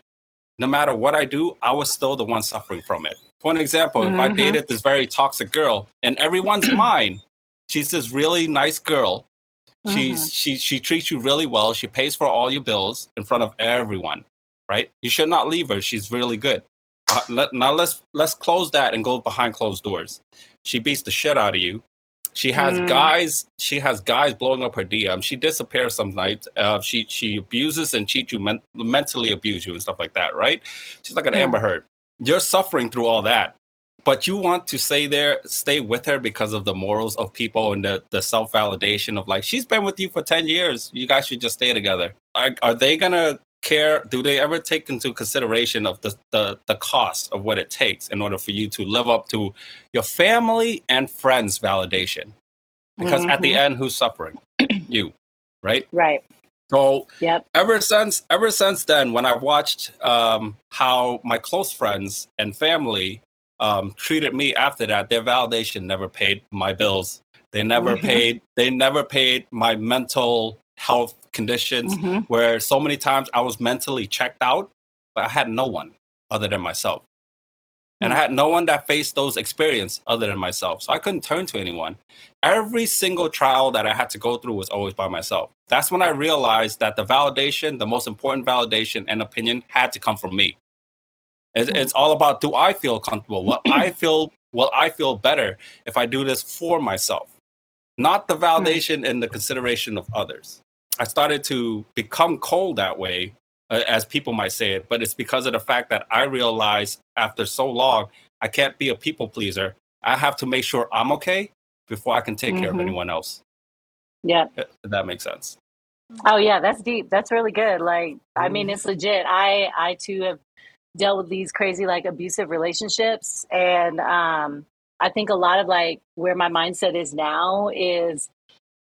no matter what I do, I was still the one suffering from it. For an example, if I Mhm. dated this very toxic girl in everyone's <clears throat> mind, she's this really nice girl. She's she she treats you really well. She pays for all your bills in front of everyone, right? You should not leave her. She's really good. Uh, let, now let's let's close that and go behind closed doors. She beats the shit out of you. She has Mm. guys. She has guys blowing up her DM. She disappears some nights. Uh, she she abuses and cheats you, men- mentally abuse you and stuff like that. Right? She's like an Yeah. Amber Heard. You're suffering through all that, but you want to stay there, stay with her because of the morals of people and the the self validation of like she's been with you for ten years. You guys should just stay together. Are, are they gonna care? Do they ever take into consideration of the, the the cost of what it takes in order for you to live up to your family and friends validation? Because at the mm-hmm. end, who's suffering? you, right? Right. So Yep. ever since ever since then, when I've watched um, how my close friends and family um, treated me after that, their validation never paid my bills. They never Mhm. paid. They never paid my mental health conditions. Mhm. Where so many times I was mentally checked out, but I had no one other than myself, and I had no one that faced those experiences other than myself. So I couldn't turn to anyone. Every single trial that I had to go through was always by myself. That's when I realized that the validation, the most important validation and opinion, had to come from me. It's, it's all about do I feel comfortable? Will <clears throat> I feel will I feel better if I do this for myself? Not the hmm. validation and the consideration of others. I started to become cold that way, uh, as people might say it, but it's because of the fact that I realized after so long, I can't be a people pleaser. I have to make sure I'm okay before I can take care of Mhm. anyone else. Yeah. If that makes sense. Oh yeah, that's deep. That's really good. Like, I mean, Mm-hmm. it's legit. I I too have dealt with these crazy like abusive relationships, and um, I think a lot of like where my mindset is now is.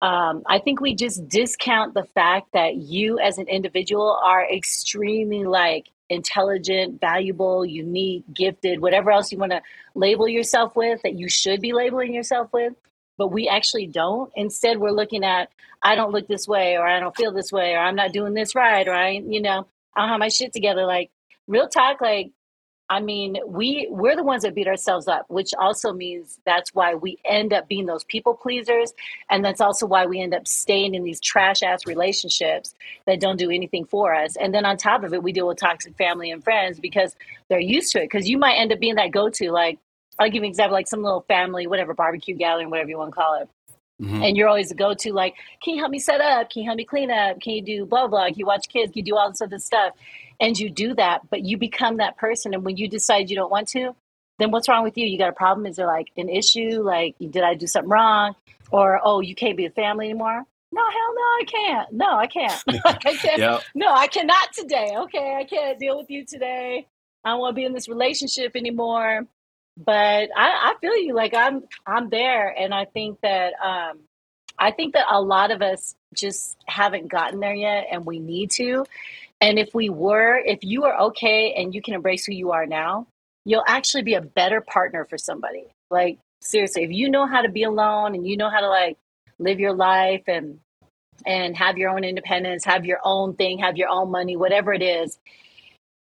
Um, I think we just discount the fact that you as an individual are extremely like intelligent, valuable, unique, gifted, whatever else you want to label yourself with that you should be labeling yourself with, but we actually don't. Instead, we're looking at I don't look this way, or I don't feel this way, or I'm not doing this right, or I, you know, I don't have my shit together. Like real talk, like I mean, we we're the ones that beat ourselves up, which also means that's why we end up being those people pleasers, and that's also why we end up staying in these trash ass relationships that don't do anything for us. And then on top of it, we deal with toxic family and friends because they're used to it. Because you might end up being that go to. Like, I'll give you an example, like some little family, whatever barbecue gathering, whatever you want to call it. Mhm. And you're always the go to, like, can you help me set up? Can you help me clean up? Can you do blah, blah? Can you watch kids? Can you do all this other stuff? And you do that, but you become that person. And when you decide you don't want to, then what's wrong with you? You got a problem? Is there like an issue? Like, did I do something wrong? Or, oh, you can't be a family anymore? No, hell no, I can't. No, I can't. <laughs> I can't. Yeah. No, I cannot today. Okay, I can't deal with you today. I don't want to be in this relationship anymore. But I, I feel you. Like I'm, I'm there, and I think that, um, I think that a lot of us just haven't gotten there yet, and we need to. And if we were, if you are okay and you can embrace who you are now, you'll actually be a better partner for somebody. Like seriously, if you know how to be alone and you know how to like live your life and and have your own independence, have your own thing, have your own money, whatever it is,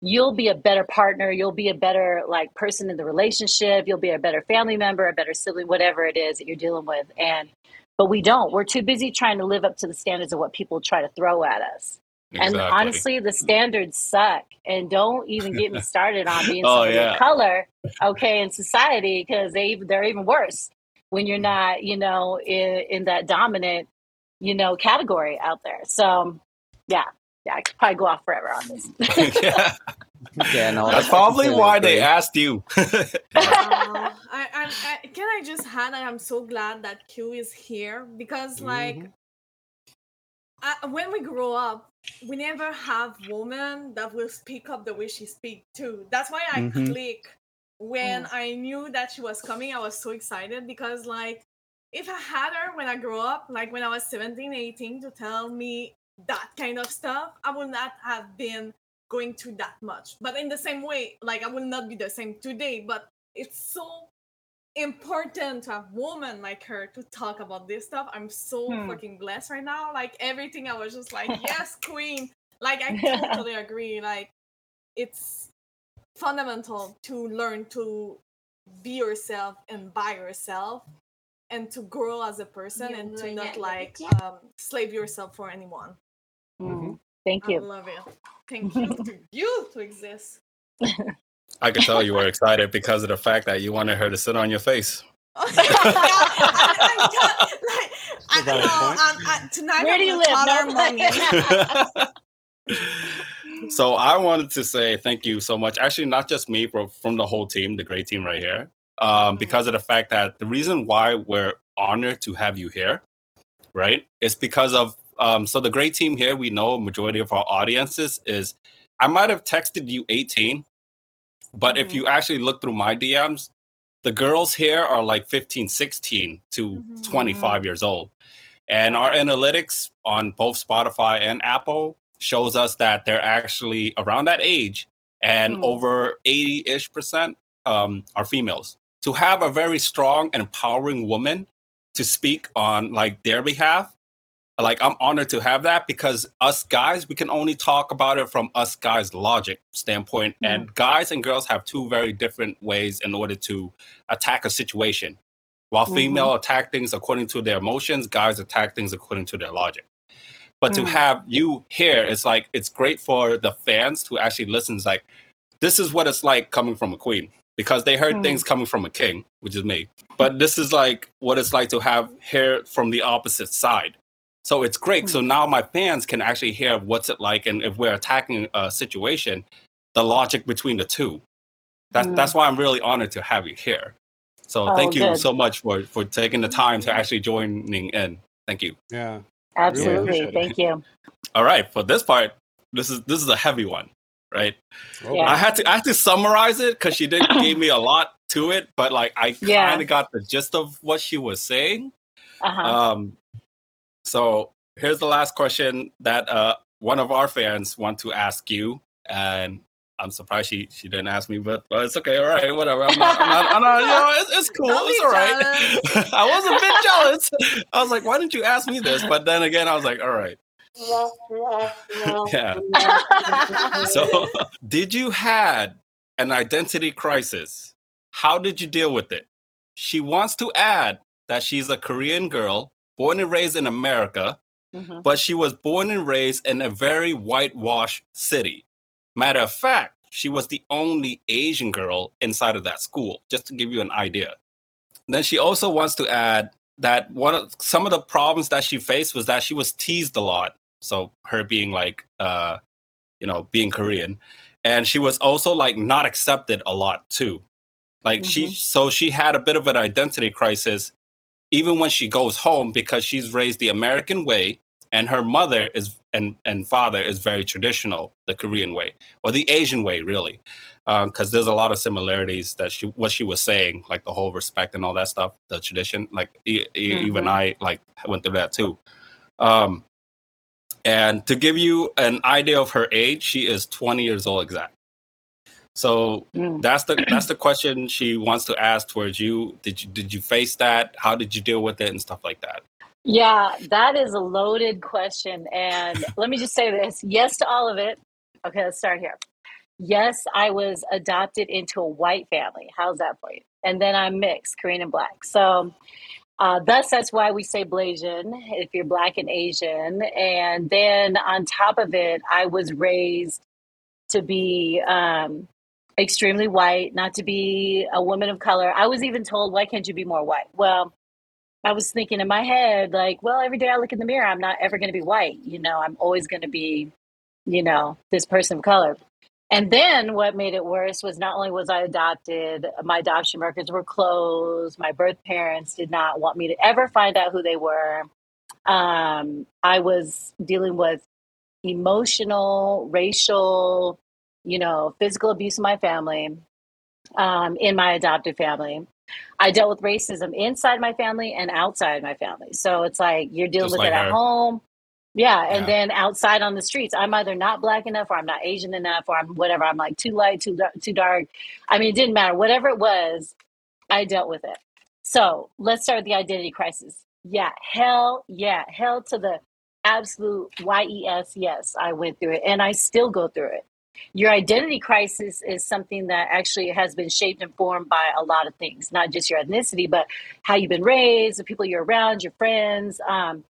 you'll be a better partner, you'll be a better like person in the relationship, you'll be a better family member, a better sibling, whatever it is that you're dealing with. And but we don't. We're too busy trying to live up to the standards of what people try to throw at us. And honestly, the standards suck. And don't even get me <laughs> started on being Oh, yeah. of color, okay, in society because they they're even worse when you're not, you know, in, in that dominant, you know, category out there. So, yeah, yeah, I could probably go off forever on this. <laughs> yeah. <laughs> Yeah, no, That's probably why they asked you. <laughs> Uh, I, I, I, can I just add that I'm so glad that Q is here because, like, Mhm. uh, when we grow up, we never have women that will speak up the way she speak too. That's why I Mhm. click when I knew that she was coming. I was so excited because, like, if I had her when I grew up, like when I was 17, 18, to tell me that kind of stuff, I would not have been going through that much. But in the same way, like I will not be the same today. But it's so important to have women like her to talk about this stuff. I'm so Hmm. fucking blessed right now. Like everything, I was just like, <laughs> yes, queen. Like I totally agree. Like it's fundamental to learn to be yourself and by yourself and to grow as a person and to not like um, slave yourself for anyone. Mm. Thank I you. love it. Thank <laughs> you to <laughs> you to exist. I could tell you were excited because of the fact that you wanted her to sit on your face. <laughs> I, I, Valid know, um, I- tonight Where do you live? No. her so I wanted to say thank you so much. Actually, not just me, but from the whole team, the great team right here. Um, because of the fact that the reason why we're honored to have you here, right, is because of um, so the great team here. We know a majority of our audiences is. I might have texted you 18, but if Mhm. you actually look through my DMs, the girls here are like 15, 16 to Mhm. 25 years old. And our analytics on both Spotify and Apple shows us that they're actually around that age and Hmm. over 80 ish percent um, are females. To have a very strong and empowering woman to speak on like their behalf, like I'm honored to have that because us guys, we can only talk about it from us guys' logic standpoint. Hmm. And guys and girls have two very different ways in order to attack a situation. While Mhm. female attack things according to their emotions, guys attack things according to their logic. But to Mm. have you here, it's like it's great for the fans to actually listen. It's like this is what it's like coming from a queen because they heard Mm. things coming from a king, which is me. But this is like what it's like to have hear from the opposite side. So it's great. So now my fans can actually hear what's it like, and if we're attacking a situation, the logic between the two. That's Mm. that's why I'm really honored to have you here. So Oh, thank you good. so much for for taking the time to actually joining in. Thank you. Yeah. Absolutely. appreciate it. Thank you. All right, for this part, this is this is a heavy one, right? Oh, Yeah. I had to I had to summarize it because she did give me a <laughs> lot to it, but like I kind of got the gist of what she was saying. Uh-huh. Um, so here's the last question that uh, one of our fans want to ask you, and I'm surprised she she didn't ask me, but, but it's okay. All right, whatever. I'm not. I'm not, I'm not you know, it's, it's cool. Don't it's all right. <laughs> I was a bit jealous. I was like, why didn't you ask me this? But then again, I was like, all right. <laughs> Yeah. <laughs> So, did you had an identity crisis. How did you deal with it? She wants to add that she's a Korean girl born and raised in America, Mhm. but she was born and raised in a very whitewashed city. Matter of fact, she was the only Asian girl inside of that school, just to give you an idea. Then she also wants to add that one of some of the problems that she faced was that she was teased a lot. So her being like uh you know, being Korean. And she was also like not accepted a lot too. Like she so she had a bit of an identity crisis even when she goes home because she's raised the American way and her mother is and and father is very traditional, the Korean way or the Asian way, really, because there's a lot of similarities that she what she was saying, like the whole respect and all that stuff, the tradition. Like e- e- even. I like went through that too. Um, and to give you an idea of her age, she is 20 years old exact. So Mm. that's the that's the question she wants to ask towards you. Did you did you face that? How did you deal with it and stuff like that? Yeah, that is a loaded question. And <laughs> let me just say this yes to all of it. Okay, let's start here. Yes, I was adopted into a white family. How's that for you? And then I'm mixed, Korean and black. So, uh, thus, that's why we say Blasian if you're black and Asian. And then on top of it, I was raised to be um, extremely white, not to be a woman of color. I was even told, why can't you be more white? Well, I was thinking in my head, like, well, every day I look in the mirror, I'm not ever going to be white. You know, I'm always going to be, you know, this person of color. And then what made it worse was not only was I adopted, my adoption records were closed. My birth parents did not want me to ever find out who they were. Um, I was dealing with emotional, racial, you know, physical abuse in my family, um, in my adopted family. I dealt with racism inside my family and outside my family. So it's like you're dealing Just with like it at home. Yeah, and Yeah. then outside on the streets, I'm either not black enough, or I'm not Asian enough, or I'm whatever. I'm like too light, too dark, too dark. I mean, it didn't matter. Whatever it was, I dealt with it. So let's start with the identity crisis. Yeah, hell yeah, hell to the absolute Y E S. Yes, I went through it, and I still go through it. Your identity crisis is something that actually has been shaped and formed by a lot of things, not just your ethnicity, but how you've been raised, the people you're around, your friends, um,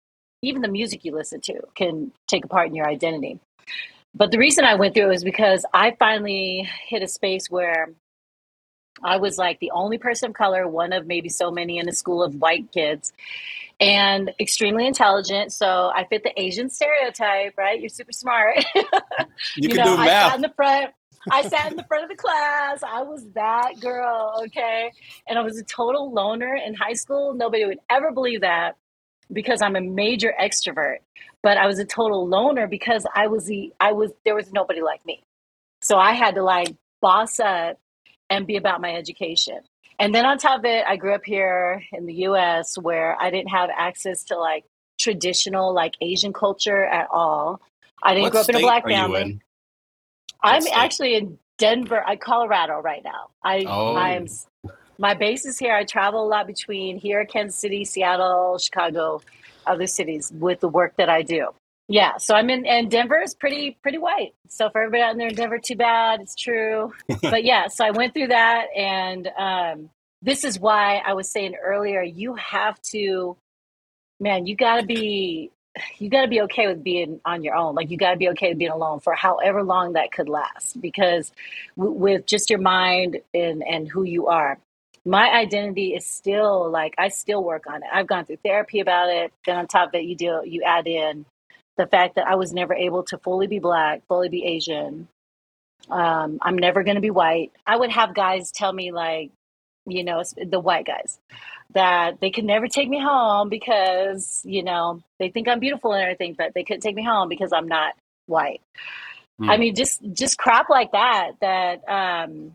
even the music you listen to can take a part in your identity. But the reason I went through it was because I finally hit a space where I was like the only person of color, one of maybe so many in a school of white kids, and extremely intelligent. So I fit the Asian stereotype, right? You're super smart. <laughs> You, can know, do I sat in the front. I sat in the front of the class. I was that girl, okay? And I was a total loner in high school. Nobody would ever believe that because I'm a major extrovert. But I was a total loner because I was the I was there was nobody like me. So I had to like boss up and be about my education. And then on top of it, I grew up here in the US where I didn't have access to like traditional like Asian culture at all. I didn't What grow up in a black family. I'm state? actually in Denver, I Colorado right now. I Oh. I'm my base is here. I travel a lot between here, Kansas City, Seattle, Chicago, other cities with the work that I do. Yeah, so I'm in, and Denver is pretty pretty white. So for everybody out there in Denver, too bad. It's true, <laughs> but yeah. So I went through that, and um, this is why I was saying earlier, you have to, man, you got to be you got to be okay with being on your own. Like you got to be okay with being alone for however long that could last, because w- with just your mind and and who you are, my identity is still like I still work on it. I've gone through therapy about it. Then on top of it, you deal you add in the fact that I was never able to fully be black, fully be Asian. Um, I'm never going to be white. I would have guys tell me like, you know, the white guys that they could never take me home because you know they think I'm beautiful and everything, but they couldn't take me home because I'm not white. Hmm. I mean, just just crap like that that um,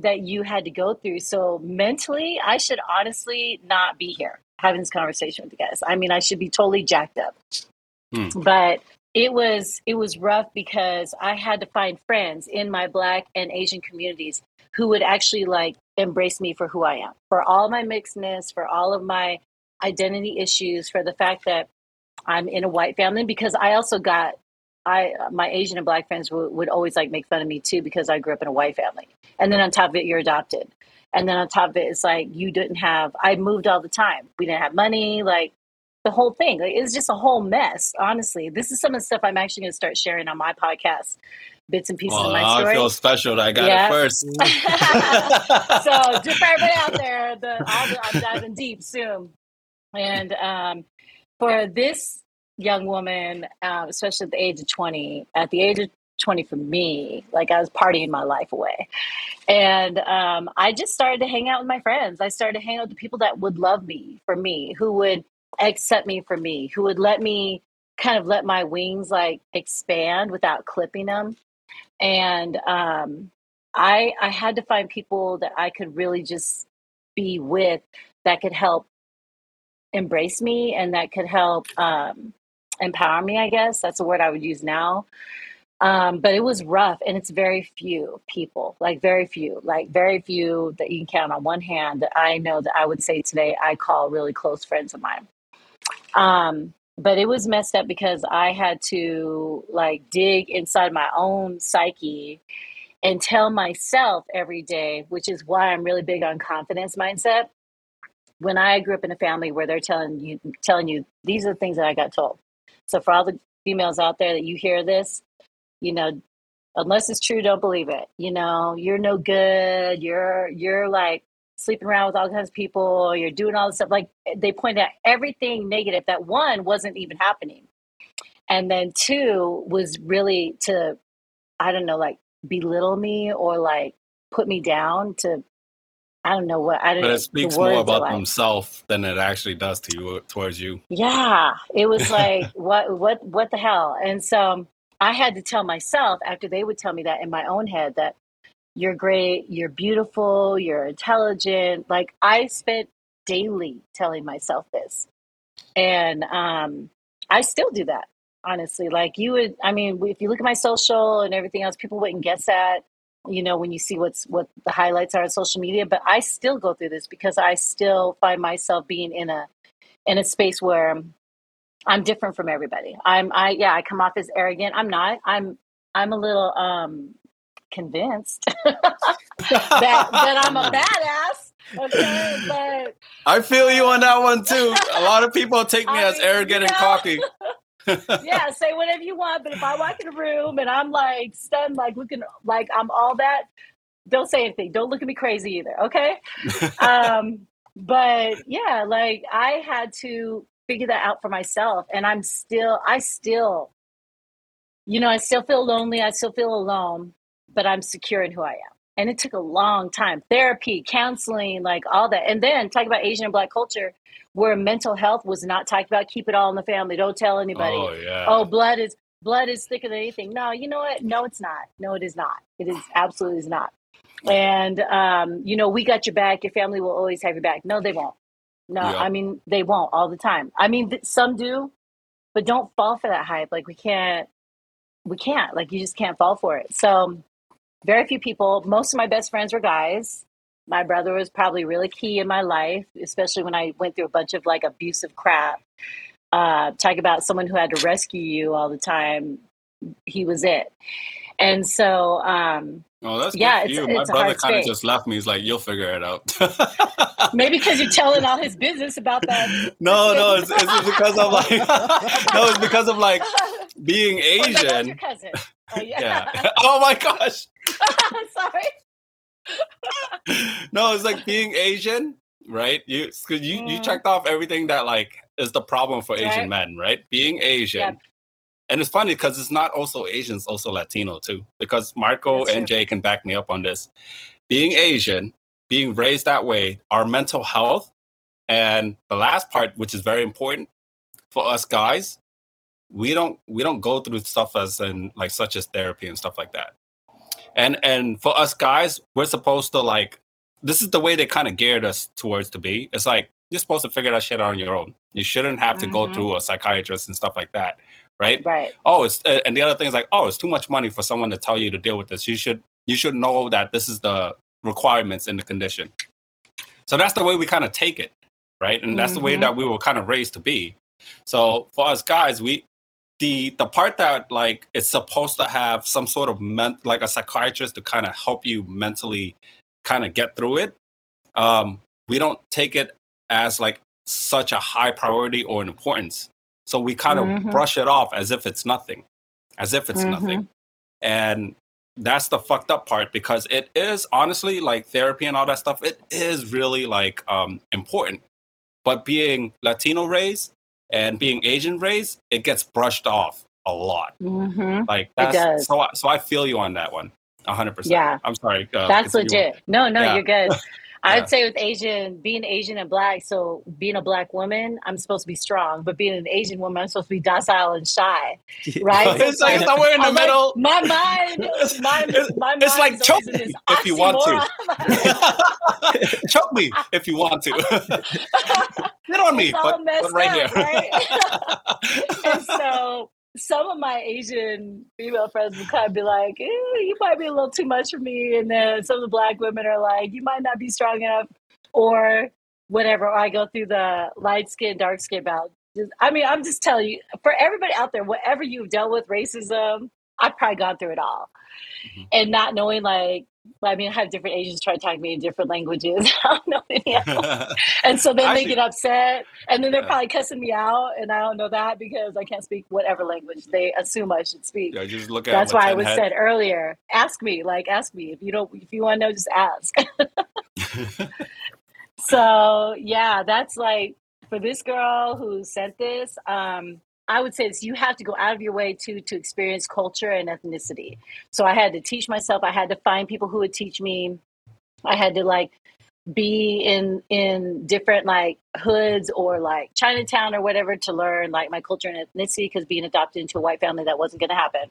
that you had to go through. So mentally, I should honestly not be here having this conversation with you guys. I mean, I should be totally jacked up. Hmm. But it was it was rough because I had to find friends in my black and Asian communities who would actually like embrace me for who I am, for all my mixedness, for all of my identity issues, for the fact that I'm in a white family because I also got I my Asian and black friends would, would always like make fun of me too because I grew up in a white family. And then on top of it, you're adopted. And then on top of it, it's like you didn't have. I moved all the time. We didn't have money. Like the whole thing. Like, it's just a whole mess. Honestly, this is some of the stuff I'm actually going to start sharing on my podcast. Bits and pieces of my I story. feel special that I got Yeah. it first. <laughs> so just for everybody out there, the, I'll, I'm diving deep soon. And um, for this young woman, uh, especially at the age of 20, at the age of 20 for me, like I was partying my life away. And um, I just started to hang out with my friends. I started to hang out with the people that would love me for me, who would accept me for me, who would let me kind of let my wings like expand without clipping them. And um, I I had to find people that I could really just be with that could help embrace me and that could help um, empower me. I guess that's the word I would use now. Um, but it was rough, and it's very few people, like very few, like very few that you can count on one hand that I know that I would say today I call really close friends of mine. Um, but it was messed up because I had to like dig inside my own psyche and tell myself every day, which is why I'm really big on confidence mindset. When I grew up in a family where they're telling you telling you these are the things that I got told. So for all the females out there that you hear this, you know, unless it's true, don't believe it. You know, you're no good. You're you're like sleeping around with all kinds of people. You're doing all this stuff. Like they point out everything negative that one wasn't even happening, and then two was really to, I don't know, like belittle me or like put me down to. I don't know what I don't. But it speaks more about like- themselves than it actually does to you towards you. yeah, it was like <laughs> what what what the hell? And so I had to tell myself after they would tell me that in my own head that you're great, you're beautiful, you're intelligent. Like I spent daily telling myself this. And um I still do that, honestly. Like you would I mean, if you look at my social and everything else, people wouldn't guess that, you know, when you see what's what the highlights are on social media, but I still go through this because I still find myself being in a in a space where I'm different from everybody. I'm I yeah, I come off as arrogant. I'm not. I'm I'm a little um convinced <laughs> that that I'm a <laughs> badass. Okay, but I feel you on that one too. A <laughs> lot of people take me I as mean, arrogant you and cocky. yeah, say whatever you want. But if I walk in a room and I'm like stunned, like looking like I'm all that, don't say anything. Don't look at me crazy either. Okay. um, but yeah, like I had to figure that out for myself, and I'm still, I still, you know, I still feel lonely. I still feel alone, but I'm secure in who I am. And it took a long time. Therapy, counseling, like all that. And then talk about Asian and Black culture, where mental health was not talked about. Keep it all in the family. Don't tell anybody Oh yeah. oh blood is blood is thicker than anything no you know what no it's not no it is not it is absolutely is not and um you know we got your back your family will always have your back no they won't no Yeah. i mean they won't all the time i mean th- some do but don't fall for that hype like we can't we can't like you just can't fall for it so very few people most of my best friends were guys my brother was probably really key in my life especially when i went through a bunch of like abusive crap uh, talk about someone who had to rescue you all the time. He was it. And so, um, Oh, that's Yeah, it's- My brother kind of just left me. He's like, "You'll figure it out." <laughs> maybe because you're telling all his business about that. no, no, it's, it's because of like, <laughs> no, it's because of like being <laughs> Oh, no, that's your Asian. cousin. Oh, yeah. Yeah. <laughs> oh my gosh. <laughs> Sorry. no, it's like being Asian, right? You cause you you Mm. checked off everything that like is the problem for Asian Right. men, right? Being Asian. Yep. And it's funny because it's not also Asian, it's also Latino too. Because Marco That's and true. Jay can back me up on this. Being Asian, being raised that way, our mental health, and the last part, which is very important for us guys, we don't we don't go through stuff as in like such as therapy and stuff like that. And and for us guys, we're supposed to like this is the way they kind of geared us towards to be. It's like you're supposed to figure that shit out on your own. You shouldn't have to go Mhm. through a psychiatrist and stuff like that, right? Right. Oh, it's uh, and the other thing is like, oh, it's too much money for someone to tell you to deal with this. You should you should know that this is the requirements in the condition. So that's the way we kind of take it, right? And that's the way Mhm. that we were kind of raised to be. So for us guys, we the the part that like it's supposed to have some sort of ment like a psychiatrist to kind of help you mentally kind of get through it um we don't take it as like such a high priority or an importance. So we kind of Mhm. brush it off as if it's nothing as if it's nothing. And that's the fucked up part because it is honestly like therapy and all that stuff it is really like um important. But being latino raised and being asian raised it gets brushed off a lot hmm like that's does. so I, so i feel you on that one 100% Yeah. i'm sorry uh, That's continue. legit. No, no, Yeah. you're good. <laughs> Yeah. I'd say with Asian, being Asian and black, so being a black woman, I'm supposed to be strong, but being an Asian woman, I'm supposed to be docile and shy, right? It's like somewhere in the I'm like, middle my mind, my, <laughs> It's- my it's like mind's choke me if you want to. <laughs> choke me if you want to <laughs> get on me but, but right up, here right? and so some of my Asian female friends would kind of be like, eh, "You might be a little too much for me," and then some of the black women are like, "You might not be strong enough," or whatever. Or I go through the light skin, dark skin bout. I mean, I'm just telling you, for everybody out there, whatever you've dealt with, racism, I've probably gone through it all, Mhm. and not knowing like. I mean, I have different Asians try to talk to me in different languages. <laughs> I don't know any of them. <laughs> And so then they get upset, and then they're Yeah. probably cussing me out, and I don't know that because I can't speak whatever language they assume I should speak. yeah just look at That's why I was head. said earlier. Ask me, like ask me if you don't, if you want to know, just ask. <laughs> so yeah, that's like for this girl who sent this. Um, I would say this, you have to go out of your way to to experience culture and ethnicity. So I had to teach myself. I had to find people who would teach me. I had to like be in in different like hoods or like Chinatown or whatever to learn like my culture and ethnicity because being adopted into a white family that wasn't going to happen.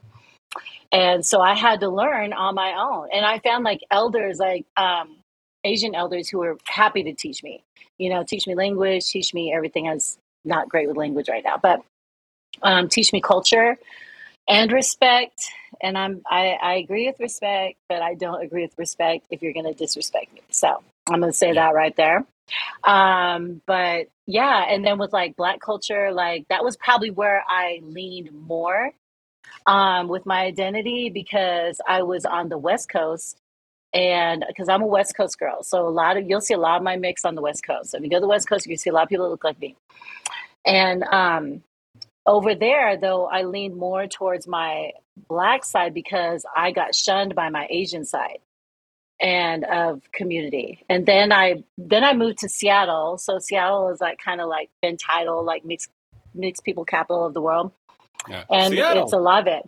And so I had to learn on my own. And I found like elders, like um, Asian elders who were happy to teach me, you know, teach me language, teach me everything. I was not great with language right now, but um, teach me culture and respect. And I'm I, I agree with respect, but I don't agree with respect if you're going to disrespect me. So I'm going to say that right there. Um, but yeah, and then with like black culture, like that was probably where I leaned more um, with my identity because I was on the West Coast and because I'm a West Coast girl. So a lot of you'll see a lot of my mix on the West Coast. So if you go to the West Coast, you see a lot of people that look like me. And um, over there, though, I leaned more towards my black side because I got shunned by my Asian side and of community. And then I then I moved to Seattle. So Seattle is like kind of like been titled like mixed mixed people capital of the world Yeah. and Seattle. it's a lot of it.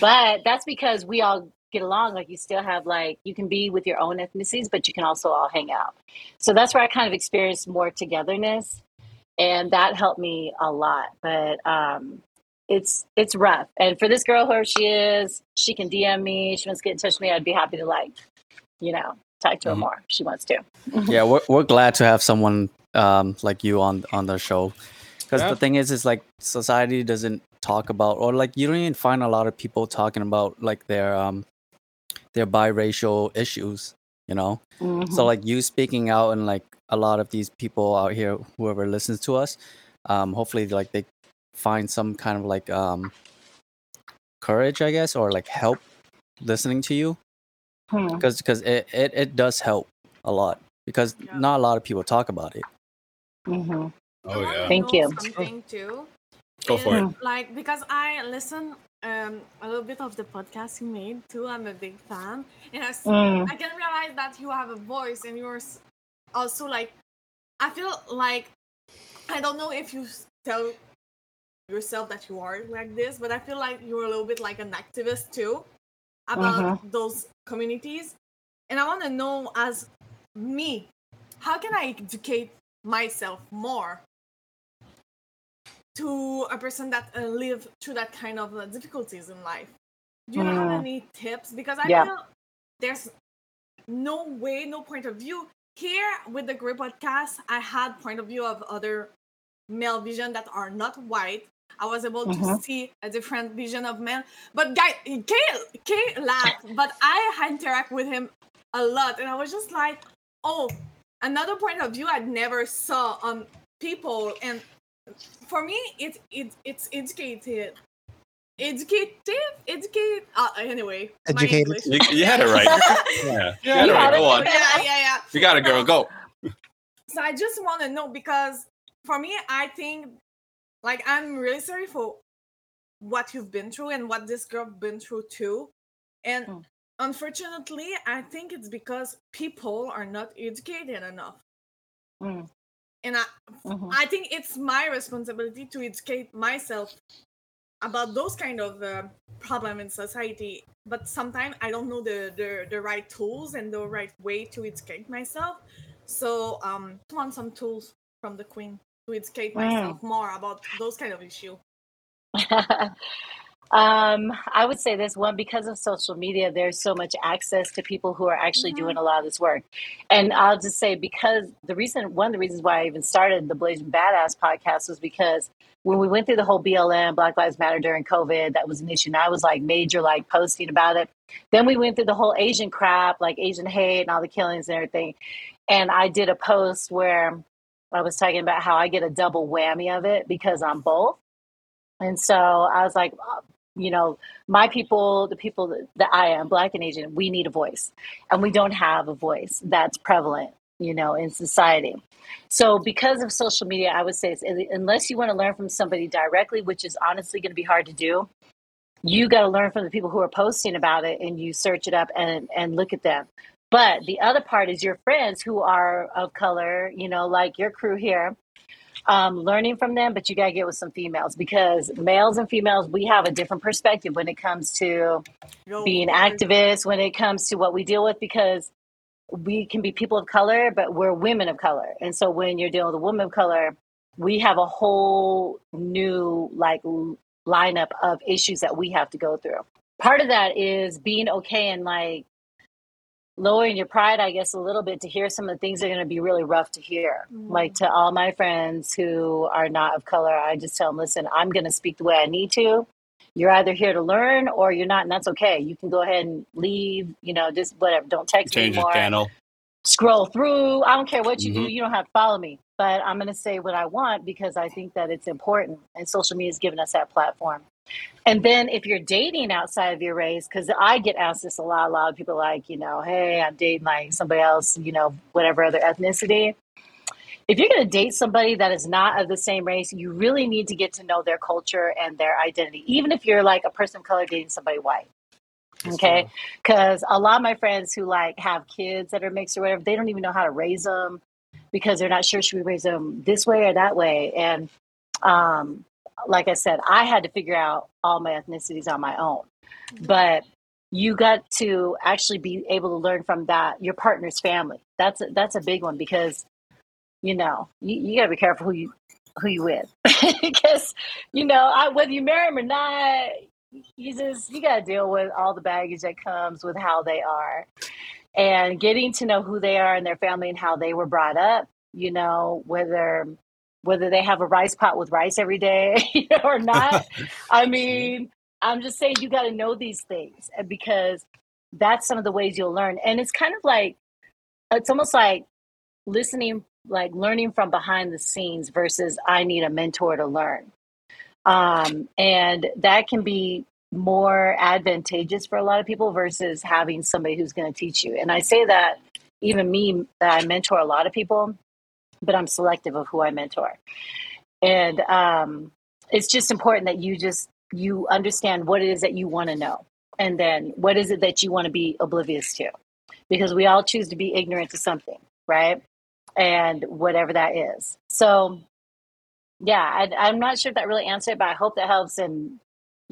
But that's because we all get along. Like you still have like you can be with your own ethnicities, but you can also all hang out. So that's where I kind of experienced more togetherness, and that helped me a lot. But um, it's it's rough. And for this girl, whoever she is, she can DM me. She wants to get in touch with me. I'd be happy to like, you know, talk to her Mhm. more. if She wants to. yeah, we're we're glad to have someone um like you on on the show. Because Yeah. the thing is, is like society doesn't talk about, or like you don't even find a lot of people talking about like their um their biracial issues. You know, Mm-hmm. so like you speaking out and like a lot of these people out here, whoever listens to us, um, hopefully like they find some kind of like um courage, I guess, or like help listening to you Hmm. because because it, it it does help a lot because Yeah. not a lot of people talk about it. hmm oh yeah Thank you. Something too. Go for it. is, Like because I listen um, a little bit of the podcast you made too. I'm a big fan, and I, Mm. I can realize that you have a voice, and you're also like. I feel like I don't know if you tell yourself that you are like this, but I feel like you're a little bit like an activist too about those communities, and I want to know as me, how can I educate myself more to a person that uh, live through that kind of uh, difficulties in life. Do you have Mm. any tips? Because I Yeah. feel there's no way, no point of view here with the Great Podcast. I had point of view of other male vision that are not white. I was able to Mhm. see a different vision of men. But guy, Kay, Kay laughed, but I interact with him a lot, and I was just like, oh, another point of view I'd never saw on people and for me it, it it's educated educative, educate. Uh, anyway, my Educated. You, you had it right. <laughs> Yeah, you Yeah, had it right. Go on. yeah, yeah, yeah. You got it, girl. Go. So I just want to know because for me, I think like I'm really sorry for what you've been through and what this girl been through too. And Mm. unfortunately, I think it's because people are not educated enough. Mm. And I, Mhm. I think it's my responsibility to educate myself about those kind of uh, problem in society. But sometimes I don't know the, the the right tools and the right way to educate myself. So um, I want some tools from the queen to educate Mm. myself more about those kind of issue. <laughs> um, I would say this one because of social media, there's so much access to people who are actually Mhm. doing a lot of this work. And I'll just say because the reason, one of the reasons why I even started the Blasian Badass podcast was because when we went through the whole BLM, Black Lives Matter during COVID, that was an issue. And I was like major, like posting about it. Then we went through the whole Asian crap, like Asian hate and all the killings and everything. And I did a post where I was talking about how I get a double whammy of it because I'm both. And so I was like, you know, my people, the people that, I am, Black and Asian, we need a voice. And we don't have a voice that's prevalent, you know, in society. So because of social media, I would say, unless you want to learn from somebody directly, which is honestly going to be hard to do, you got to learn from the people who are posting about it and you search it up and, and look at them. But the other part is your friends who are of color, you know, like your crew here, um, learning from them, but you got to get with some females because males and females, we have a different perspective when it comes to Yo, being okay. activists, when it comes to what we deal with, because we can be people of color, but we're women of color. And so when you're dealing with a woman of color, we have a whole new like lineup of issues that we have to go through. Part of that is being okay and like lowering your pride, I guess, a little bit to hear some of the things that are going to be really rough to hear. Mm. Like to all my friends who are not of color, I just tell them, listen, I'm going to speak the way I need to. You're either here to learn or you're not, and that's okay. You can go ahead and leave, you know, just whatever. Don't text me Change the anymore channel. scroll through. I don't care what you do. Mhm. You don't have to follow me. But I'm going to say what I want because I think that it's important. And social media has given us that platform. And then if you're dating outside of your race, because I get asked this a lot, a lot of people like, you know, hey, I'm dating like somebody else, you know, whatever other ethnicity. If you're going to date somebody that is not of the same race, you really need to get to know their culture and their identity, even if you're like a person of color dating somebody white. Okay. Because a lot of my friends who like have kids that are mixed or whatever, they don't even know how to raise them because they're not sure should we raise them this way or that way. And um, like I said, I had to figure out all my ethnicities on my own. But you got to actually be able to learn from that your partner's family. That's a, that's a big one because you know you, you got to be careful who you who you with <laughs> because you know I, whether you marry him or not, you just you got to deal with all the baggage that comes with how they are and getting to know who they are and their family and how they were brought up you know whether whether they have a rice pot with rice every day <laughs> or not. <laughs> I mean i'm just saying you got to know these things because that's some of the ways you'll learn. And it's kind of like it's almost like listening like learning from behind the scenes versus i need a mentor to learn. Um, and that can be more advantageous for a lot of people versus having somebody who's going to teach you. And I say that even me, that I mentor a lot of people, but I'm selective of who I mentor. And um, it's just important that you just you understand what it is that you want to know, and then what is it that you want to be oblivious to, because we all choose to be ignorant to something, right? And whatever that is. So yeah, I, I'm not sure if that really answered, but I hope that helps. And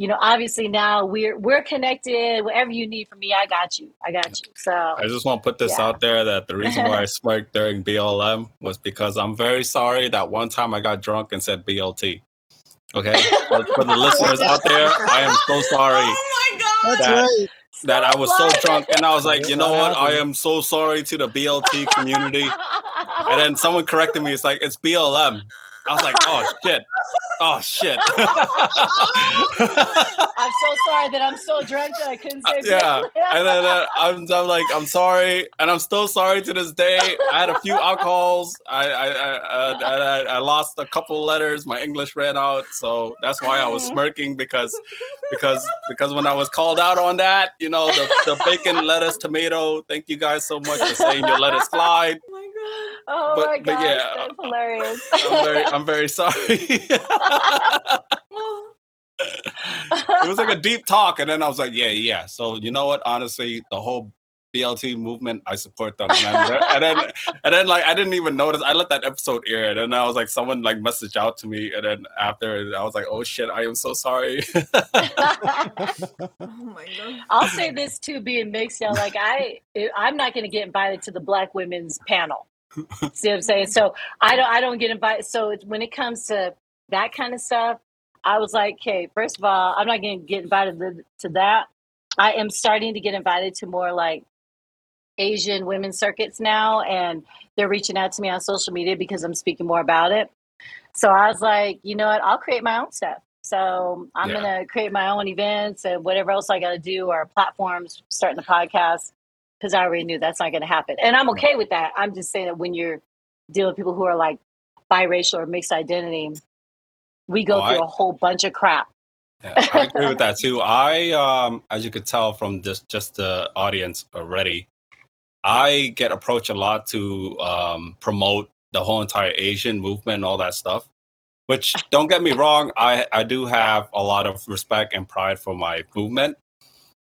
you know, obviously now we're we're connected. Whatever you need from me, I got you. I got you. So I just want to put this Yeah. out there that the reason why I <laughs> spoke during BLM was because I'm very sorry that one time I got drunk and said BLT. Okay, for, for the listeners out there, I am so sorry Oh my god! That's That- right. that I was so drunk, and I was like, you know what? I am so sorry to the BLT community. And then someone corrected me. It's like it's BLM. I was like, oh shit. Oh shit. <laughs> I'm so sorry that I'm so drunk that I couldn't say. yeah, something. and then uh, I'm, I'm like, I'm sorry, and I'm still sorry to this day. I had a few alcohols. I I I, uh, I, I lost a couple letters. My English ran out, so that's why I was smirking because because because when I was called out on that, you know, the, the bacon, lettuce, tomato. Thank you guys so much for saying your lettuce <laughs> slide. Oh my Oh But- my but gosh, yeah. that's hilarious. I'm very I'm very sorry. it was like a deep talk, and then I was like, yeah, yeah. So you know what? Honestly, the whole BLT movement, I support them. And then, and then, and then, like, I didn't even notice. I let that episode air, and then I was like, someone like messaged out to me, and then after, I was like, oh shit, I am so sorry. <laughs> Oh my god. I'll say this too, being mixed, y'all. Like I, I'm not going to get invited to the Black Women's panel. See what I'm saying? So I don't, I don't get invited. So when it comes to that kind of stuff, I was like, okay, first of all, I'm not going to get invited to, to that. I am starting to get invited to more like Asian women circuits now, and they're reaching out to me on social media because I'm speaking more about it. So I was like, you know what? I'll create my own stuff. So I'm Yeah. gonna create my own events and whatever else I got to do, or platforms, starting the podcast, because I already knew that's not going to happen, and I'm okay with that. I'm just saying that when you're dealing with people who are like biracial or mixed identity, we go Oh, through I- a whole bunch of crap. Yeah, I agree with that <laughs> too. I, um, as you could tell from just just the audience already, I get approached a lot to um, promote the whole entire Asian movement and all that stuff. Which don't get me wrong, I I do have a lot of respect and pride for my movement,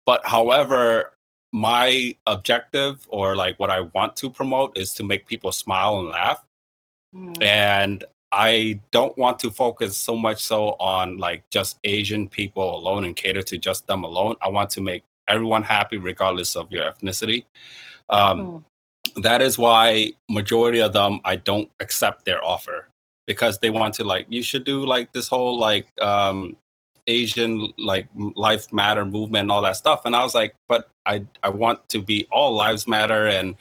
but however, my objective or like what I want to promote is to make people smile and laugh Mm. and I don't want to focus so much so on like just Asian people alone and cater to just them alone. I want to make everyone happy regardless of your ethnicity. Um, that is why majority of them I don't accept their offer because they want to like you should do like this whole like um Asian like life matter movement and all that stuff. And I was like but I I want to be all lives matter and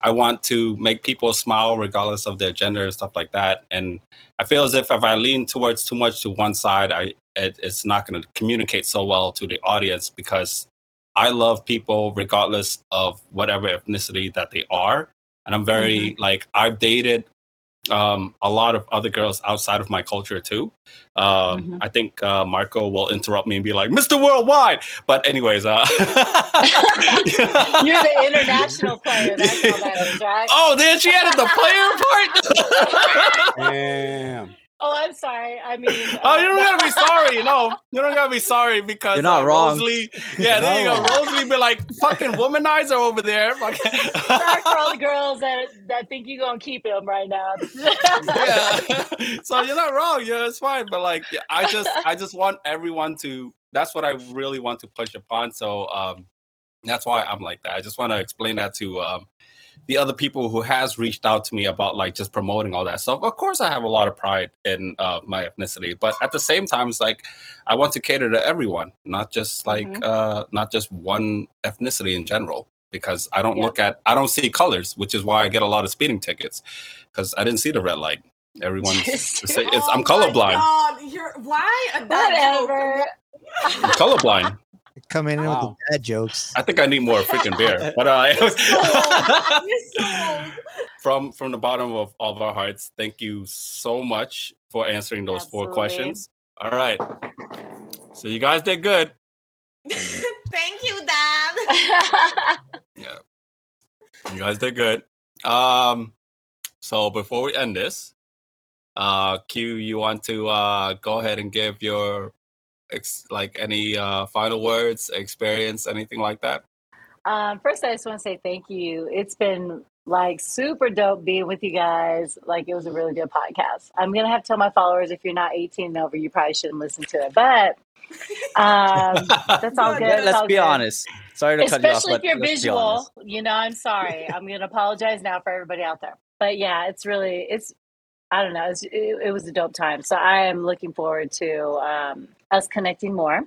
I want to make people smile regardless of their gender and stuff like that. And I feel as if if I lean towards too much to one side I it, it's not going to communicate so well to the audience because I love people regardless of whatever ethnicity that they are. And I'm very mm-hmm. like I've dated um, a lot of other girls outside of my culture too. Um, Mhm. I think uh, Marco will interrupt me and be like, "Mr. Worldwide." But anyways, uh, <laughs> <laughs> You're the international player. That's all that <laughs> is, right? Oh, then she added the player part. Damn. Oh, I'm sorry. I mean, <laughs> Oh, you uh, don't gotta be sorry. No, you don't gotta be sorry because You're not uh, wrong. Rosalie, yeah, there you go. No. Rosalie be like fucking womanizer over there. <laughs> sorry for all the <laughs> girls that that think you're gonna keep him right now. yeah. so you're not wrong. Yeah, it's fine. But like, I just, I just want everyone to. That's what I really want to push upon. So um, that's why I'm like that. I just want to explain that to um, the other people who has reached out to me about like just promoting all that stuff. Of course, I have a lot of pride in uh, my ethnicity, but at the same time, it's like I want to cater to everyone, not just like Mhm. uh, not just one ethnicity in general. Because I don't Yeah. look at, I don't see colors, which is why I get a lot of speeding tickets. Because I didn't see the red light. Everyone, it's, <laughs> it's, I'm Oh colorblind. God, you're why a dad? Whatever. I'm colorblind. Coming in Wow. with the dad jokes. I think I need more freaking beer. <laughs> But uh, You're so from from the bottom of, all of our hearts, thank you so much for answering those four questions. All right. So you guys did good. <laughs> Thank you, Dad. <laughs> yeah, You guys did good. Um so before we end this, uh Q, you want to uh go ahead and give your ex- like any uh final words, experience, anything like that? Um, first, I just want to say thank you. It's been like super dope being with you guys. Like it was a really good podcast. I'm gonna have to tell my followers if you're not 18 and over, you probably shouldn't listen to it. But um, <laughs> that's all Good. good. let's all be good. honest. Sorry to cut you off, Especially but if you're let's visual, you know, I'm sorry. I'm gonna apologize now for everybody out there. But yeah, it's really it's. I don't know. It's, it, it was a dope time. So I am looking forward to um, us connecting more.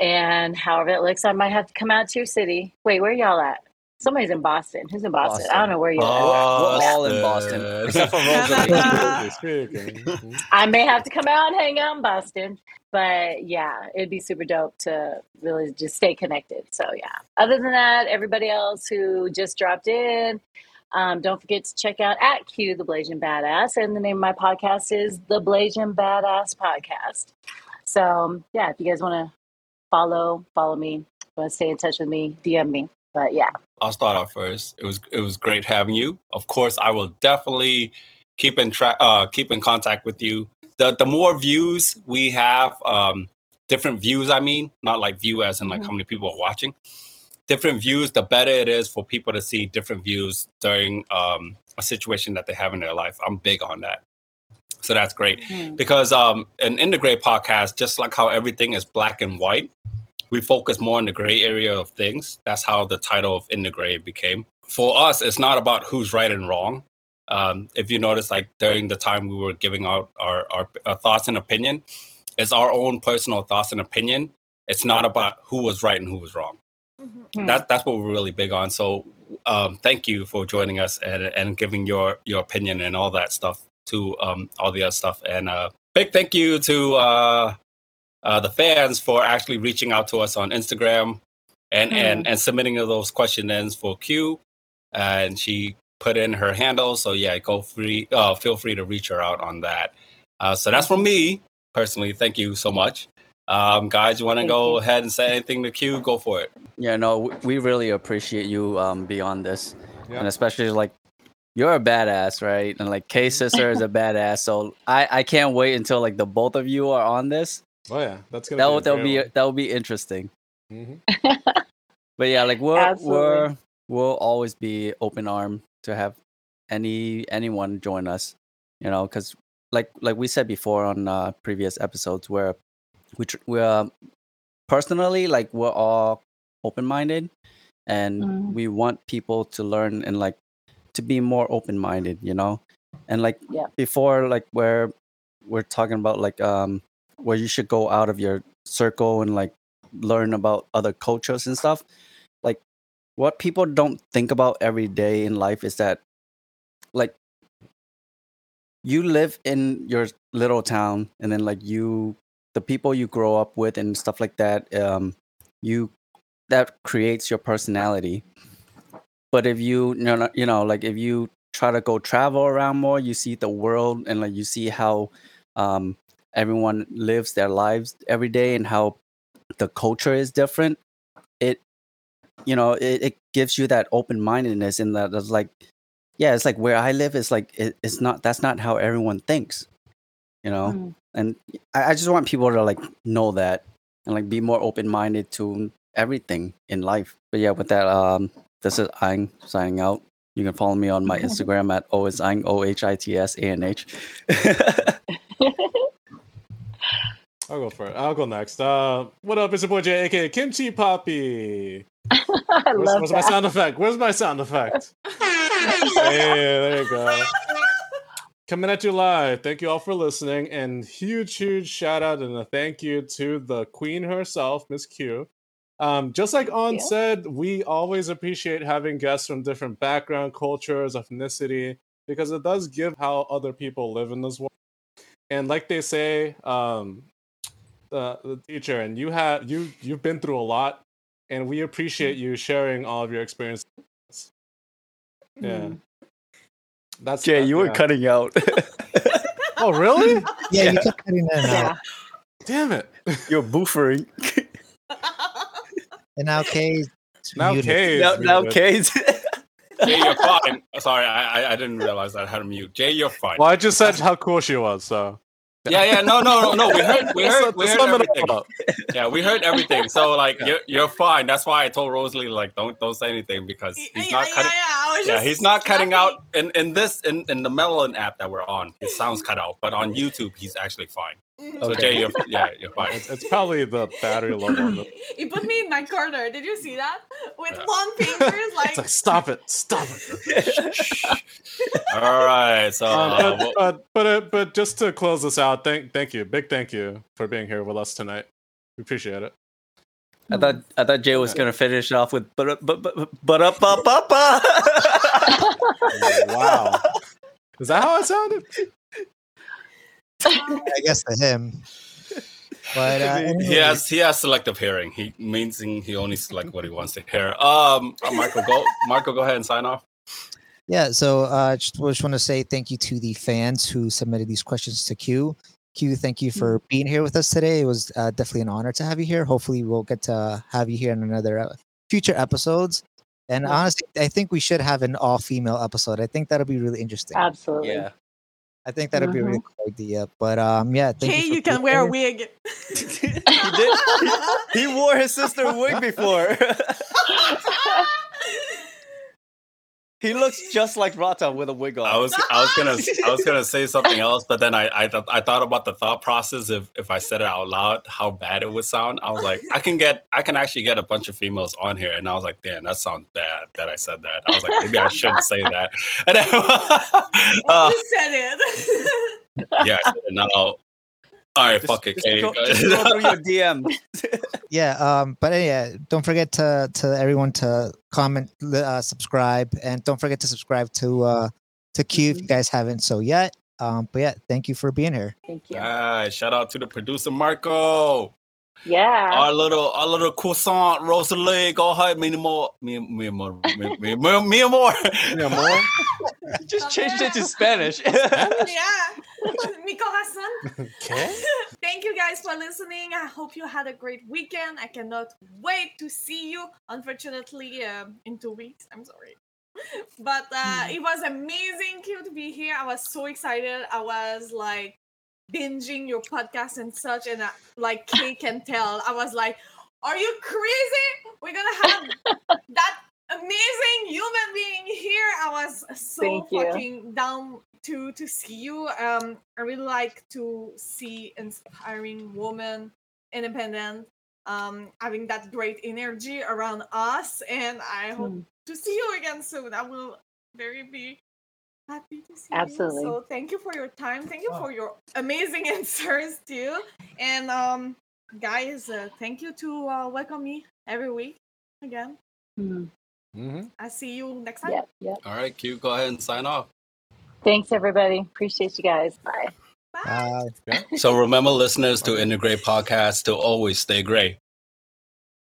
And however it looks, I might have to come out to your city. Wait, where y'all at? Somebody's in Boston. Who's in Boston? I don't know where you are. We're all in Boston, <laughs> except for Rosalie. Absolutely speaking. Mhm. I may have to come out and hang out in Boston. But yeah, it'd be super dope to really just stay connected. So yeah. Other than that, everybody else who just dropped in, um, don't forget to check out at Q the Blasian Badass. And the name of my podcast is the Blasian Badass Podcast. So yeah, if you guys want to follow, follow me, want to stay in touch with me, DM me. But yeah. I'll start off first. It was it was great having you. Of course, I will definitely keep in track, uh, keep in contact with you. The the more views we have, um, different views. I mean, not like view as in like how many people are watching. Different views, the better it is for people to see different views during um, a situation that they have in their life. I'm big on that. So that's great Hmm. because um, an integrate podcast, just like how everything is black and white, we focus more on the gray area of things. That's how the title of integrate became. For us, it's not about who's right and wrong. Um, if you notice, like during the time we were giving out our, our, our thoughts and opinion, it's our own personal thoughts and opinion. It's not about who was right and who was wrong. Mhm. Hmm. That, that's what we're really big on. So um, thank you for joining us and, and giving your, your opinion and all that stuff to um, all the other stuff. And uh, big thank you to uh, uh, the fans for actually reaching out to us on Instagram and, Hmm. and, and submitting those question ins for Q. And she put in her handle. So yeah, go free. Uh, feel free to reach her out on that. Uh, so that's from me personally. Thank you so much. Um, guys, you want to go you. ahead and say anything to Q? Go for it. Yeah, no, we really appreciate you um beyond this, Yeah. and especially like you're a badass, right? And like K sister is a <laughs> badass, so I I can't wait until like the both of you are on this. Oh yeah, that's gonna That be will that'll be that will be interesting. one. Mhm. <laughs> But yeah, like we're Absolutely. we're we'll always be open arm to have any anyone join us, you know, because like like we said before on uh, previous episodes, where we tr- we're personally like we're all open minded, and Mhm. we want people to learn and like to be more open minded, you know, and like Yeah. before like where we're talking about like um where you should go out of your circle and like learn about other cultures and stuff like what people don't think about every day in life is that like you live in your little town and then like you the people you grow up with and stuff like that um you that creates your personality but if you you know you know like if you try to go travel around more you see the world and like you see how um everyone lives their lives every day and how the culture is different it you know it, it gives you that open-mindedness and that like yeah it's like where i live is like it, it's not that's not how everyone thinks you know Mm. And I, I just want people to like know that and like be more open-minded to everything in life but yeah with that um this is Ang signing out you can follow me on my <laughs> instagram at ohitsanh o-h-i-t-s-a-n-h <laughs> I'll go for it. I'll go next. Uh, what up? It's your boy Jay, aka Kimchi Poppy. <laughs> I Where's, love where's my sound effect? Where's my sound effect? hey, there you go. Coming at you live. Thank you all for listening, and huge, huge shout out and a thank you to the queen herself, Miss Q. Um, just like On you. said, we always appreciate having guests from different background, cultures, ethnicity, because it does give how other people live in this world. And like they say, um, the, the teacher, and you have you you've been through a lot, and we appreciate you sharing all of your experiences. Yeah, Mm. That's jay that- you were yeah. cutting out <laughs> Oh, really? Yeah, you kept cutting in and Yeah. out. Damn it! you're buffering And now Kay. Now muted. Kay now, now muted. <laughs> Jay, you're fine. Sorry, I, I I didn't realize that I had to mute. Jay, you're fine. Well, I just said how cool she was, so Yeah, yeah, no, no, no, no. We heard, we heard, we heard everything. Yeah, we heard everything. So like, you're you're fine. That's why I told Rosalie like, don't don't say anything because he's not cutting. I was Yeah, he's not cutting laughing. out in in this in in the Melon app that we're on. His sounds cut out, but on YouTube he's actually fine. So Okay. Jay, you're yeah, you're fine. It's, it's probably the battery level. on the- <laughs> he put me in my corner. Did you see that? With Yeah. one finger, like, It's like stop it, stop it. <laughs> All right, so Um, uh, but but but, uh, but just to close this out, thank thank you, big thank you for being here with us tonight. We appreciate it. I thought I thought Jay was gonna finish it off with but but but but up up up. wow. Is that how it sounded? <laughs> I guess to him. But uh, He <laughs> He has he has selective hearing. He means he only select what he wants to hear. Um, uh, Michael, go Michael, go ahead and sign off. yeah, so uh, just, just want to say thank you to the fans who submitted these questions to Q. Q, thank you for being here with us today. It was uh, definitely an honor to have you here. Hopefully, we'll get to have you here in another uh, future episodes. And Yeah. honestly, I think we should have an all-female episode. I think that'll be really interesting. Absolutely. Yeah. I think that'll be a really cool idea. But um, yeah, thank Okay, you. you can wear a wig. <laughs> he did. He, he wore his sister wig before. <laughs> <laughs> he looks just like Rata with a wig on. I was I was gonna <laughs> I was gonna say something else, but then I I, th- I thought about the thought process if if I said it out loud, how bad it would sound. I was like, I can get I can actually get a bunch of females on here, and I was like, damn, that sounds bad that I said that. I was like, maybe I shouldn't say that. <laughs> And then, <laughs> uh, you said it. yeah, I said it now. All right, Just- fuck it, just Kate. go, just go through your <laughs> DM. <laughs> Yeah, um, but uh, yeah, don't forget to to everyone to comment, uh, subscribe, and don't forget to subscribe to uh to Q if you guys haven't so yet. Um, but yeah, thank you for being here. Thank you. Ah, shout out to the producer Marco. Yeah. Our little our little croissant Rosalie. Go ahead, me more. Me me more. Me me, me, me more. Yeah, more. just changed it to Spanish. <laughs> <laughs> yeah. <laughs> Mi corazón. Okay. Thank you guys for listening. I hope you had a great weekend. I cannot wait to see you. Unfortunately, um, in two weeks. I'm sorry. But uh, it was amazing Q, to be here. I was so excited. I was like binging your podcast and such, and uh, like Kay can tell, I was like, "Are you crazy? We're gonna have <laughs> that amazing human being here." I was so Thank you. fucking down to to see you. Um, I really like to see inspiring women, independent, um, having that great energy around us, and I hope Hmm. to see you again soon. I will very be happy to see Absolutely. you. So thank you for your time. Thank you for your amazing <laughs> answers too. And um, guys, uh, thank you to uh, welcome me every week again. Hmm. Mm-hmm. I see you next time. Yep. Yep. All right, Q, go ahead and sign off. Thanks, everybody. Appreciate you guys. Bye. Bye. Uh, So remember, listeners, to Integrate Podcast to always stay great.